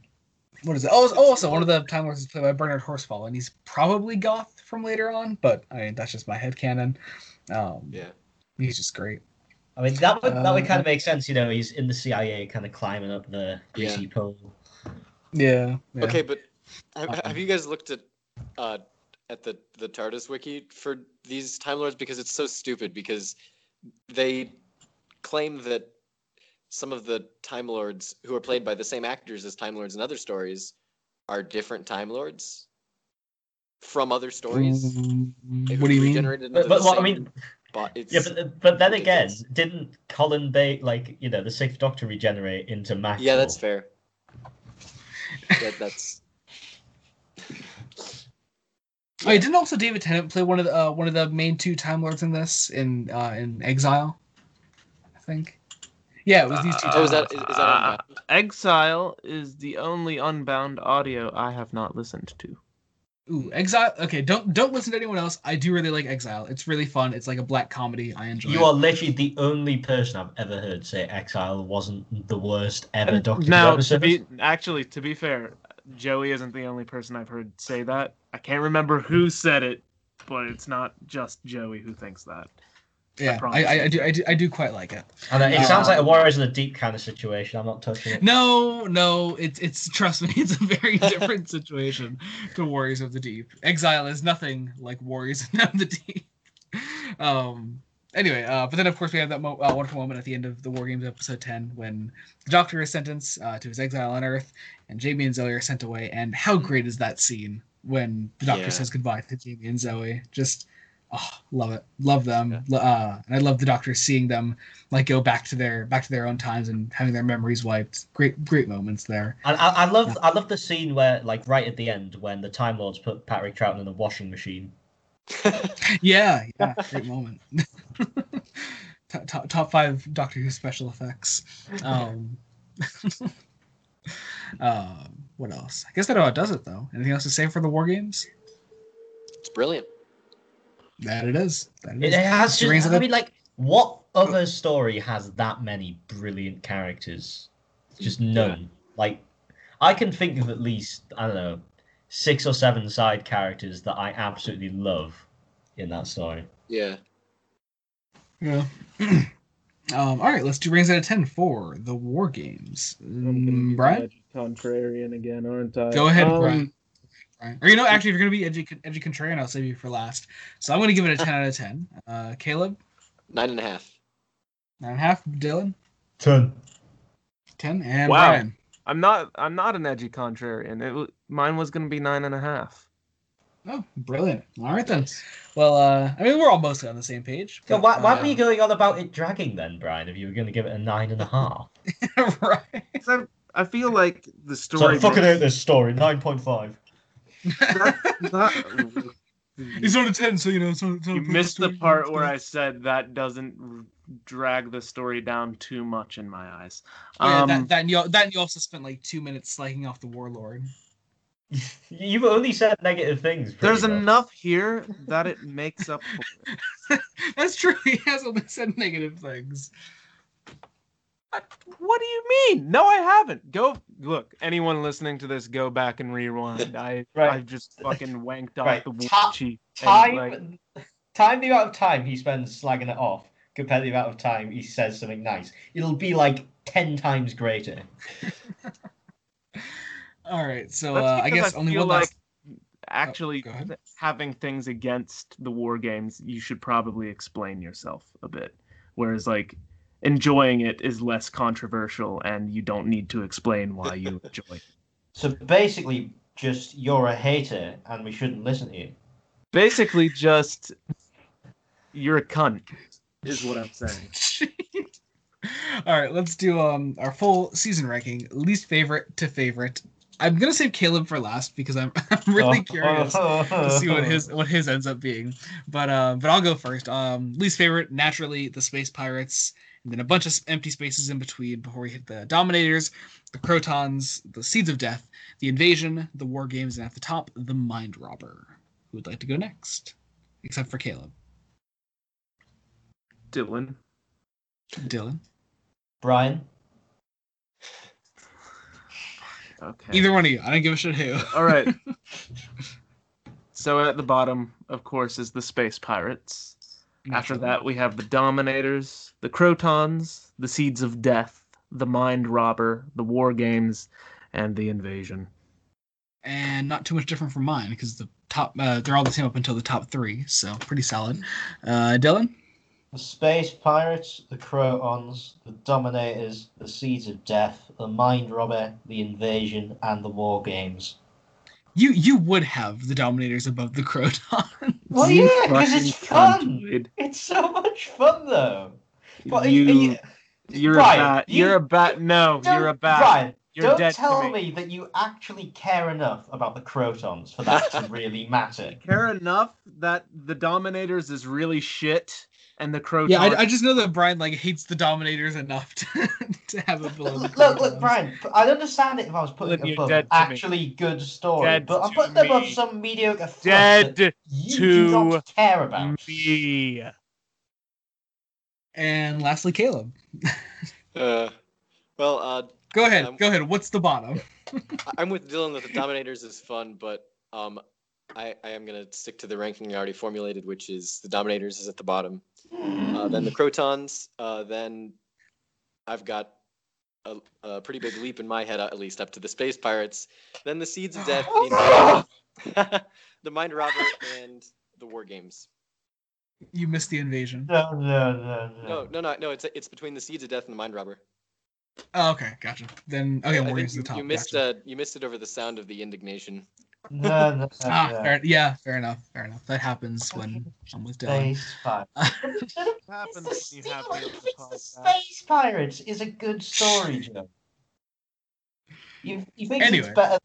what is it? Oh, oh, also one of the Time Lords is played by Bernard Horsfall, and he's probably Goth from later on, but I mean that's just my headcanon. Um, Yeah. he's just great. I mean, that would that would Uh, kind of make sense. You know, he's in the CIA, kind of climbing up the Yeah. greasy pole. Yeah. yeah. Okay, but have, have you guys looked at uh at the the TARDIS wiki for these Time Lords because it's so stupid because they claim that some of the Time Lords who are played by the same actors as Time Lords in other stories are different Time Lords from other stories. Mm, who what do you mean? But, but the what I mean, bo- it's, yeah, but but then again, ridiculous. didn't Colin Bay like you know the Sixth Doctor regenerate into Maxwell? yeah, that's fair. That, that's [laughs] Oh, yeah, didn't also David Tennant play one of the uh, one of the main two Time Lords in this in uh, in Exile? I think. Yeah, it was these two. Uh, oh, is that is, is that Uh. Exile is the only unbound audio I have not listened to. Ooh, Exile. Okay, don't don't listen to anyone else. I do really like Exile. It's really fun. It's like a black comedy. I enjoy. You it. are literally the only person I've ever heard say Exile wasn't the worst ever And Doctor Who now, to episode. be actually, to be fair, Joey isn't the only person I've heard say that. I can't remember who said it, but it's not just Joey who thinks that. Yeah, I, I. I do I do I do quite like it. And it sounds like a Warriors of the Deep kind of situation. I'm not touching it. No, no, it's it's trust me, [laughs] it's a very different situation to Warriors of the Deep. Exile is nothing like Warriors [laughs] of the Deep. Um. Anyway, uh, but then of course we have that mo- uh, wonderful moment at the end of the War Games episode ten when the Doctor is sentenced uh, to his exile on Earth, and Jamie and Zoe are sent away. And how great is that scene when the Doctor Yeah. says goodbye to Jamie and Zoe? Just, oh, love it, love them. Uh, and I love the Doctor seeing them like go back to their back to their own times and having their memories wiped. Great, great moments there. And I, I love I love the scene where like right at the end when the Time Lords put Patrick Troughton in the washing machine. [laughs] Yeah, yeah, great moment. [laughs] top, top, top five Doctor Who special effects. [laughs] Um, um, what else? I guess that about does it though. Anything else to say for the War Games? it's brilliant. That it is. That it It is. has It rings just, of I the- mean like what other story has that many brilliant characters? Just none. Like I can think of at least I don't know six or seven side characters that I absolutely love in that story. Yeah. Yeah. [clears throat] um, all right, let's do rings out of ten for the War Games. I'm Mm, Brian, contrarian again, aren't I? go ahead, Um, Brian. Brian. Or you know, actually, if you're gonna be edgy, edgy contrarian, I'll save you for last. So I'm gonna give it a ten out of ten. Uh, Caleb, Nine and a half. nine and a half. Dylan, Turn. ten, and Wow. Brian. I'm not. I'm not an edgy contrarian. It w- mine was gonna be nine and a half. Oh, brilliant! All right then. Well, uh, I mean, we're all mostly on the same page. So but, why, why uh, were you going on about it dragging then, Brian? If you were going to give it a nine and a [laughs] half, right? I, I feel like the story. so story. fucking out this story. Nine point five. Not- He's on a ten, so you know. So, so you missed the part where I said that doesn't drag the story down too much in my eyes. Oh, yeah, Um, that, that, and you, that you also spent like two minutes slagging off the warlord. [laughs] You've only said negative things. there's much. enough here that it makes up for it. [laughs] That's true. He has only said negative things. What do you mean? No, I haven't. Go look. Anyone listening to this, go back and rewind. [laughs] I Right. I just fucking wanked off Right. the war Ta- chief. and, Time. like, time the amount of time he spends slagging it off compared to the amount of time he says something nice, it'll be like ten times greater. [laughs] All right, so uh, I because guess only feel one like last. actually go ahead. having things against the war games, you should probably explain yourself a bit. Whereas like enjoying it is less controversial and you don't need to explain why you [laughs] enjoy it. So basically, just you're a hater and we shouldn't listen to you. Basically just you're a cunt is what I'm saying. [laughs] All right, let's do um our full season ranking, least favorite to favorite. I'm gonna save Caleb for last because I'm, [laughs] I'm really Oh. curious to see what his what his ends up being. But um, but I'll go first. Um, least favorite naturally the space pirates, and then a bunch of empty spaces in between before we hit the dominators, the Krotons, the seeds of death, the invasion, the war games, and at the top the mind robber. Who would like to go next? Except for Caleb, Dylan. Dylan. Brian. Okay. Either one of you. I don't give a shit who. All right. [laughs] so at the bottom, of course, is the space pirates. After that, we have the Dominators, the Krotons, the Seeds of Death, the Mind Robber, the War Games, and the Invasion. and not too much different from mine because the top uh, they're all the same up until the top three, so pretty solid. Uh, Dylan, The Space Pirates, the Krotons, the Dominators, the Seeds of Death, the Mind Robber, the Invasion, and the War Games. you you would have the Dominators above the Krotons. Well, yeah, because it's fun. cunt, It's so much fun, though. But You, you- are you- you're Brian, a bat. you- You're a bat. No, you're a bat. Brian, You're don't dead tell me. me. that you actually care enough about the Krotons for that to [laughs] really matter. Care enough that the Dominators is really shit, and the Krotons. yeah, I, I just know that Brian like hates the Dominators enough [laughs] to, to have a below the Look, look, Brian. I'd understand it if I was putting Look, you're above dead an me. actually good story, Dead but I'm to putting above me. some mediocre fluff that dead you to do not care about. me. And lastly, Caleb. Uh, well, uh, Go ahead. Um, go ahead. What's the bottom? [laughs] I'm with Dylan that the Dominators is fun, but um, I, I am gonna stick to the ranking I already formulated, which is the Dominators is at the bottom, uh, then the Krotons, uh, then I've got a, a pretty big leap in my head, at least up to the Space Pirates, then the Seeds of Death, [gasps] the, [laughs] the Mind Robber, and the War Games. You missed the invasion. No, no, no, no. No, no, no, no. It's it's between the Seeds of Death and the Mind Robber. Oh, okay, gotcha. Then okay, I War think Games you, the top. you missed gotcha. uh, you missed it over the sound of the indignation. No, no, no, Ah, no. fair, yeah, fair enough. Fair enough. That happens when I'm with Dylan. Space Pirates. [laughs] happens It's when the, you have the it's the podcast. Space Pirates is a good story, Joe. You, you think Anyway. it's better?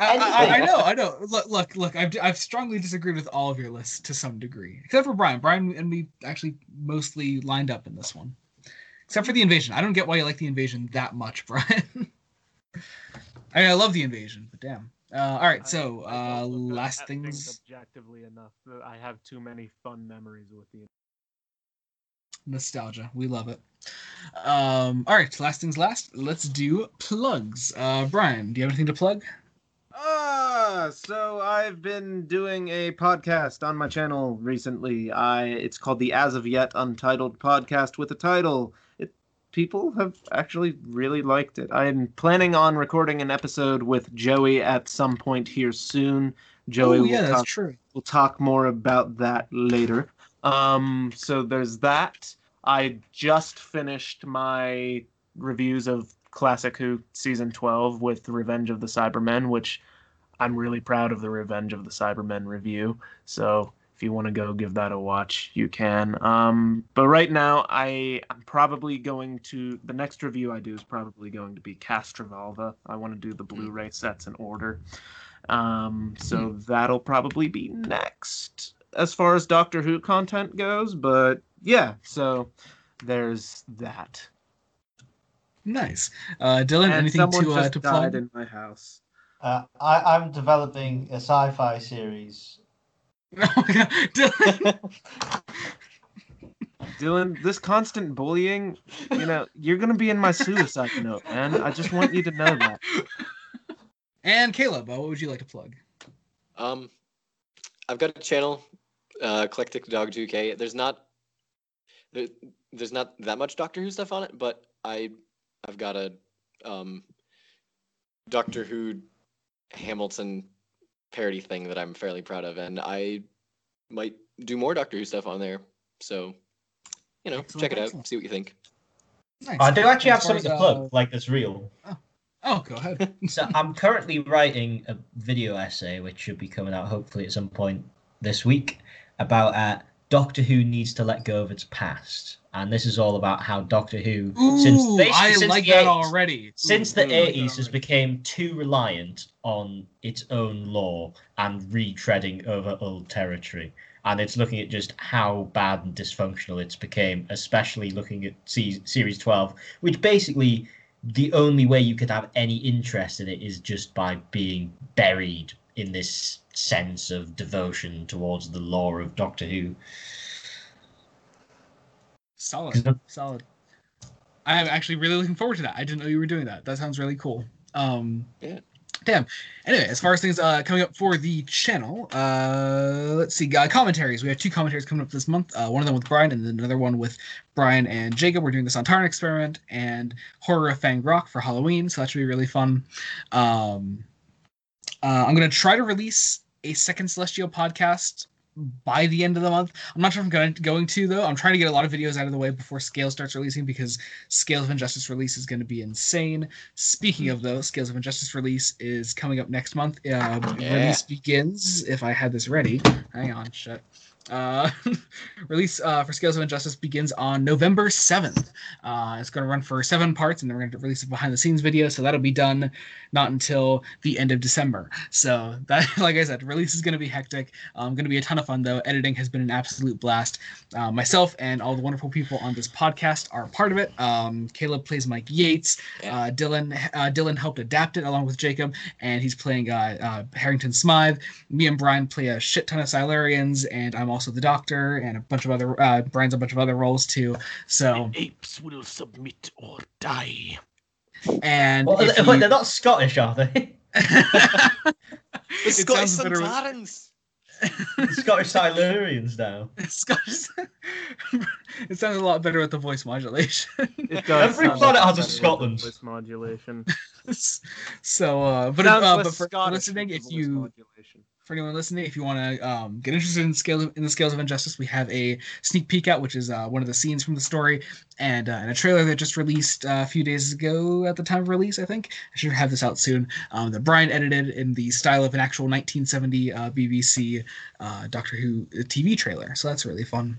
I, I, I know, I know. Look, look, look. I've, I've strongly disagreed with all of your lists to some degree, except for Brian. Brian and me actually mostly lined up in this one, except for the invasion. I don't get why you like the invasion that much, [laughs] Brian. I mean, I love the invasion, but damn. Uh, all right, so I- I uh, don't look at- last at things, objectively enough. I have too many fun memories with the. nostalgia. We love it. Um, all right, last things last. Let's do plugs. Uh, Brian, do you have anything to plug? Ah, so I've been doing a podcast on my channel recently. I it's called the As of Yet Untitled Podcast with a title. It people have actually really liked it. I'm planning on recording an episode with Joey at some point here soon. Joey oh, will yeah, that's talk true. we'll talk more about that later. Um, so there's that. I just finished my reviews of Classic Who season 12 with Revenge of the Cybermen, which I'm really proud of the Revenge of the Cybermen review. So if you want to go give that a watch, you can. Um, but right now, I am probably going to the next review I do is probably going to be Castrovalva. I want to do the Blu-ray sets in order. Um, so that'll probably be next as far as Doctor Who content goes. But yeah, so there's that. Nice. Uh, Dylan, and anything someone to uh, just to died plug? in my house. Uh, I, I'm developing a sci-fi series. [laughs] Oh my God, Dylan. [laughs] Dylan, this constant bullying, you know, you're gonna be in my suicide [laughs] note, man. I just want you to know that. And Caleb, uh, what would you like to plug? Um, I've got a channel uh, Eclectic Dog 2K. There's not there, there's not that much Doctor Who stuff on it, but I I've got a um, Doctor Who Hamilton parody thing that I'm fairly proud of, and I might do more Doctor Who stuff on there. So, you know, Excellent, check it out, see what you think. Nice. I do actually have something to plug, uh, like that's real. Oh, go ahead. [laughs] So I'm currently writing a video essay, which should be coming out hopefully at some point this week, about uh, Doctor Who needs to let go of its past, and this is all about how Doctor Who, since Ooh, basically I since like the that 80s already. since Ooh, the I like has became too reliant on its own law and retreading over old territory. And it's looking at just how bad and dysfunctional it's became especially looking at se- series 12 which basically the only way you could have any interest in it is just by being buried in this sense of devotion towards the lore of doctor who Solid, solid. I'm actually really looking forward to that. I didn't know you were doing that. That sounds really cool. Um, Yeah. Damn. Anyway, as far as things uh, coming up for the channel, uh, let's see. Uh, commentaries. We have two commentaries coming up this month. Uh, one of them with Brian, and then another one with Brian and Jacob. We're doing this on Sontaran Experiment and Horror of Fang Rock for Halloween, so that should be really fun. Um, uh, I'm gonna try to release a second Celestial podcast by the end of the month. I'm not sure if I'm going to, going to though. I'm trying to get a lot of videos out of the way before Scale starts releasing because Scales of Injustice release is going to be insane. Speaking of those, Scales of Injustice release is coming up next month. Uh, Yeah. Release begins. If I had this ready, hang on, shit. Uh, [laughs] release uh, for Scales of Injustice begins on November 7th. Uh, it's going to run for seven parts, and then we're going to release a behind the scenes video. So that'll be done not until the end of December. So [laughs] that, like I said, release is going to be hectic. Um, going to be a ton of fun though. Editing has been an absolute blast. Uh, myself and all the wonderful people on this podcast are part of it. Um, Caleb plays Mike Yates. Uh, Dylan uh, Dylan helped adapt it along with Jacob, and he's playing Harrington Smythe. Me and Brian play a shit ton of Silurians, and I'm also the Doctor, and a bunch of other uh, Brian's a bunch of other roles too. So the apes will submit or die. and well, if [laughs] wait, you- they're not scottish are they The [laughs] It Scottish sounds better with- Sontarans! scottish silurians now Scottish. [laughs] it sounds a lot better with the voice modulation. It does Every planet has a better with the Scotland. Voice modulation. so, uh, but uh, but for Scottish listening, with if the you modulation. For anyone listening, if you want to um, get interested in scale in the scales of injustice, we have a sneak peek out, which is uh, one of the scenes from the story, and, uh, and a trailer that just released uh, a few days ago at the time of release. I think I should have this out soon. Um, that Brian edited in the style of an actual 1970 uh, BBC uh, Doctor Who TV trailer. So that's really fun.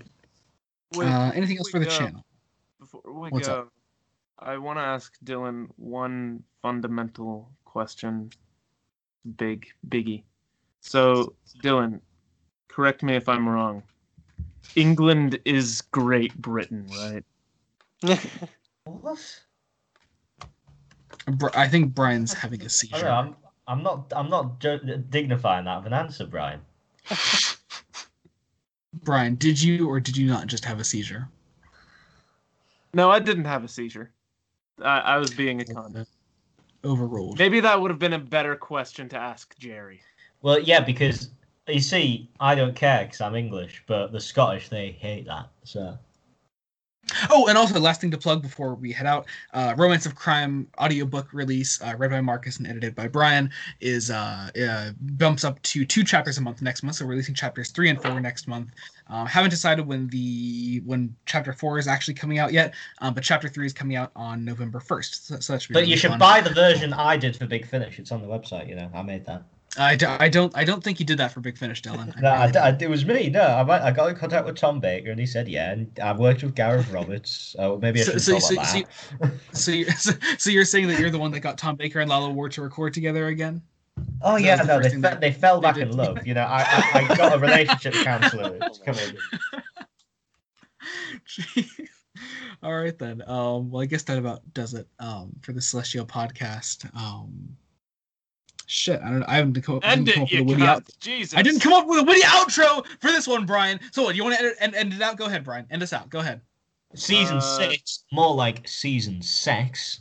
Wait, uh, anything else for the go- channel? Before we What's go, up? I want to ask Dylan one fundamental question. Big, biggie. So, Dylan, correct me if I'm wrong. England is Great Britain, right? [laughs] what I think Brian's having a [laughs] seizure. know, I'm, I'm not I'm not ju- dignifying that with an answer brian [laughs] Brian, did you or did you not just have a seizure? No, I didn't have a seizure. I, I was being a cunt. Uh, overruled. Maybe that would have been a better question to ask Jerry. Well, yeah, because you see, I don't care because I'm English, but the Scottish they hate that. So Oh, and also last thing to plug before we head out, uh, Romance of Crime audiobook release, uh, read by Marcus and edited by Brian, is uh, uh, bumps up to two chapters a month next month. So releasing chapters three and four next month. Um, haven't decided when the when chapter four is actually coming out yet, um, but chapter three is coming out on November first. So, so that should be. But really you should fun. buy the version I did for Big Finish. It's on the website. You know, I made that. I, do, I don't I don't think you did that for Big Finish, Dylan. [laughs] No, I, I- it was me. No, I, I got in contact with Tom Baker, and he said, "Yeah." And I worked with Gareth Roberts. [laughs] Oh, maybe I So- should so- so- so that. So, you, [laughs] so, so you're saying that you're the one that got Tom Baker and Lalla Ward to record together again? oh yeah, the no, they, fe- they- they fell back in love. You know, I, I, got a relationship counselor come in. All right then. Um, well, I guess that about does it um, for the Celestial podcast. Um, shit, I don't. I haven't come up, End didn't come it, up with you a witty out. Jesus. I didn't come up with a witty outro for this one, Brian. So, what? You want to end, end, end it out? Go ahead, Brian. End us out. Go ahead. Season Uh, six, more like season sex.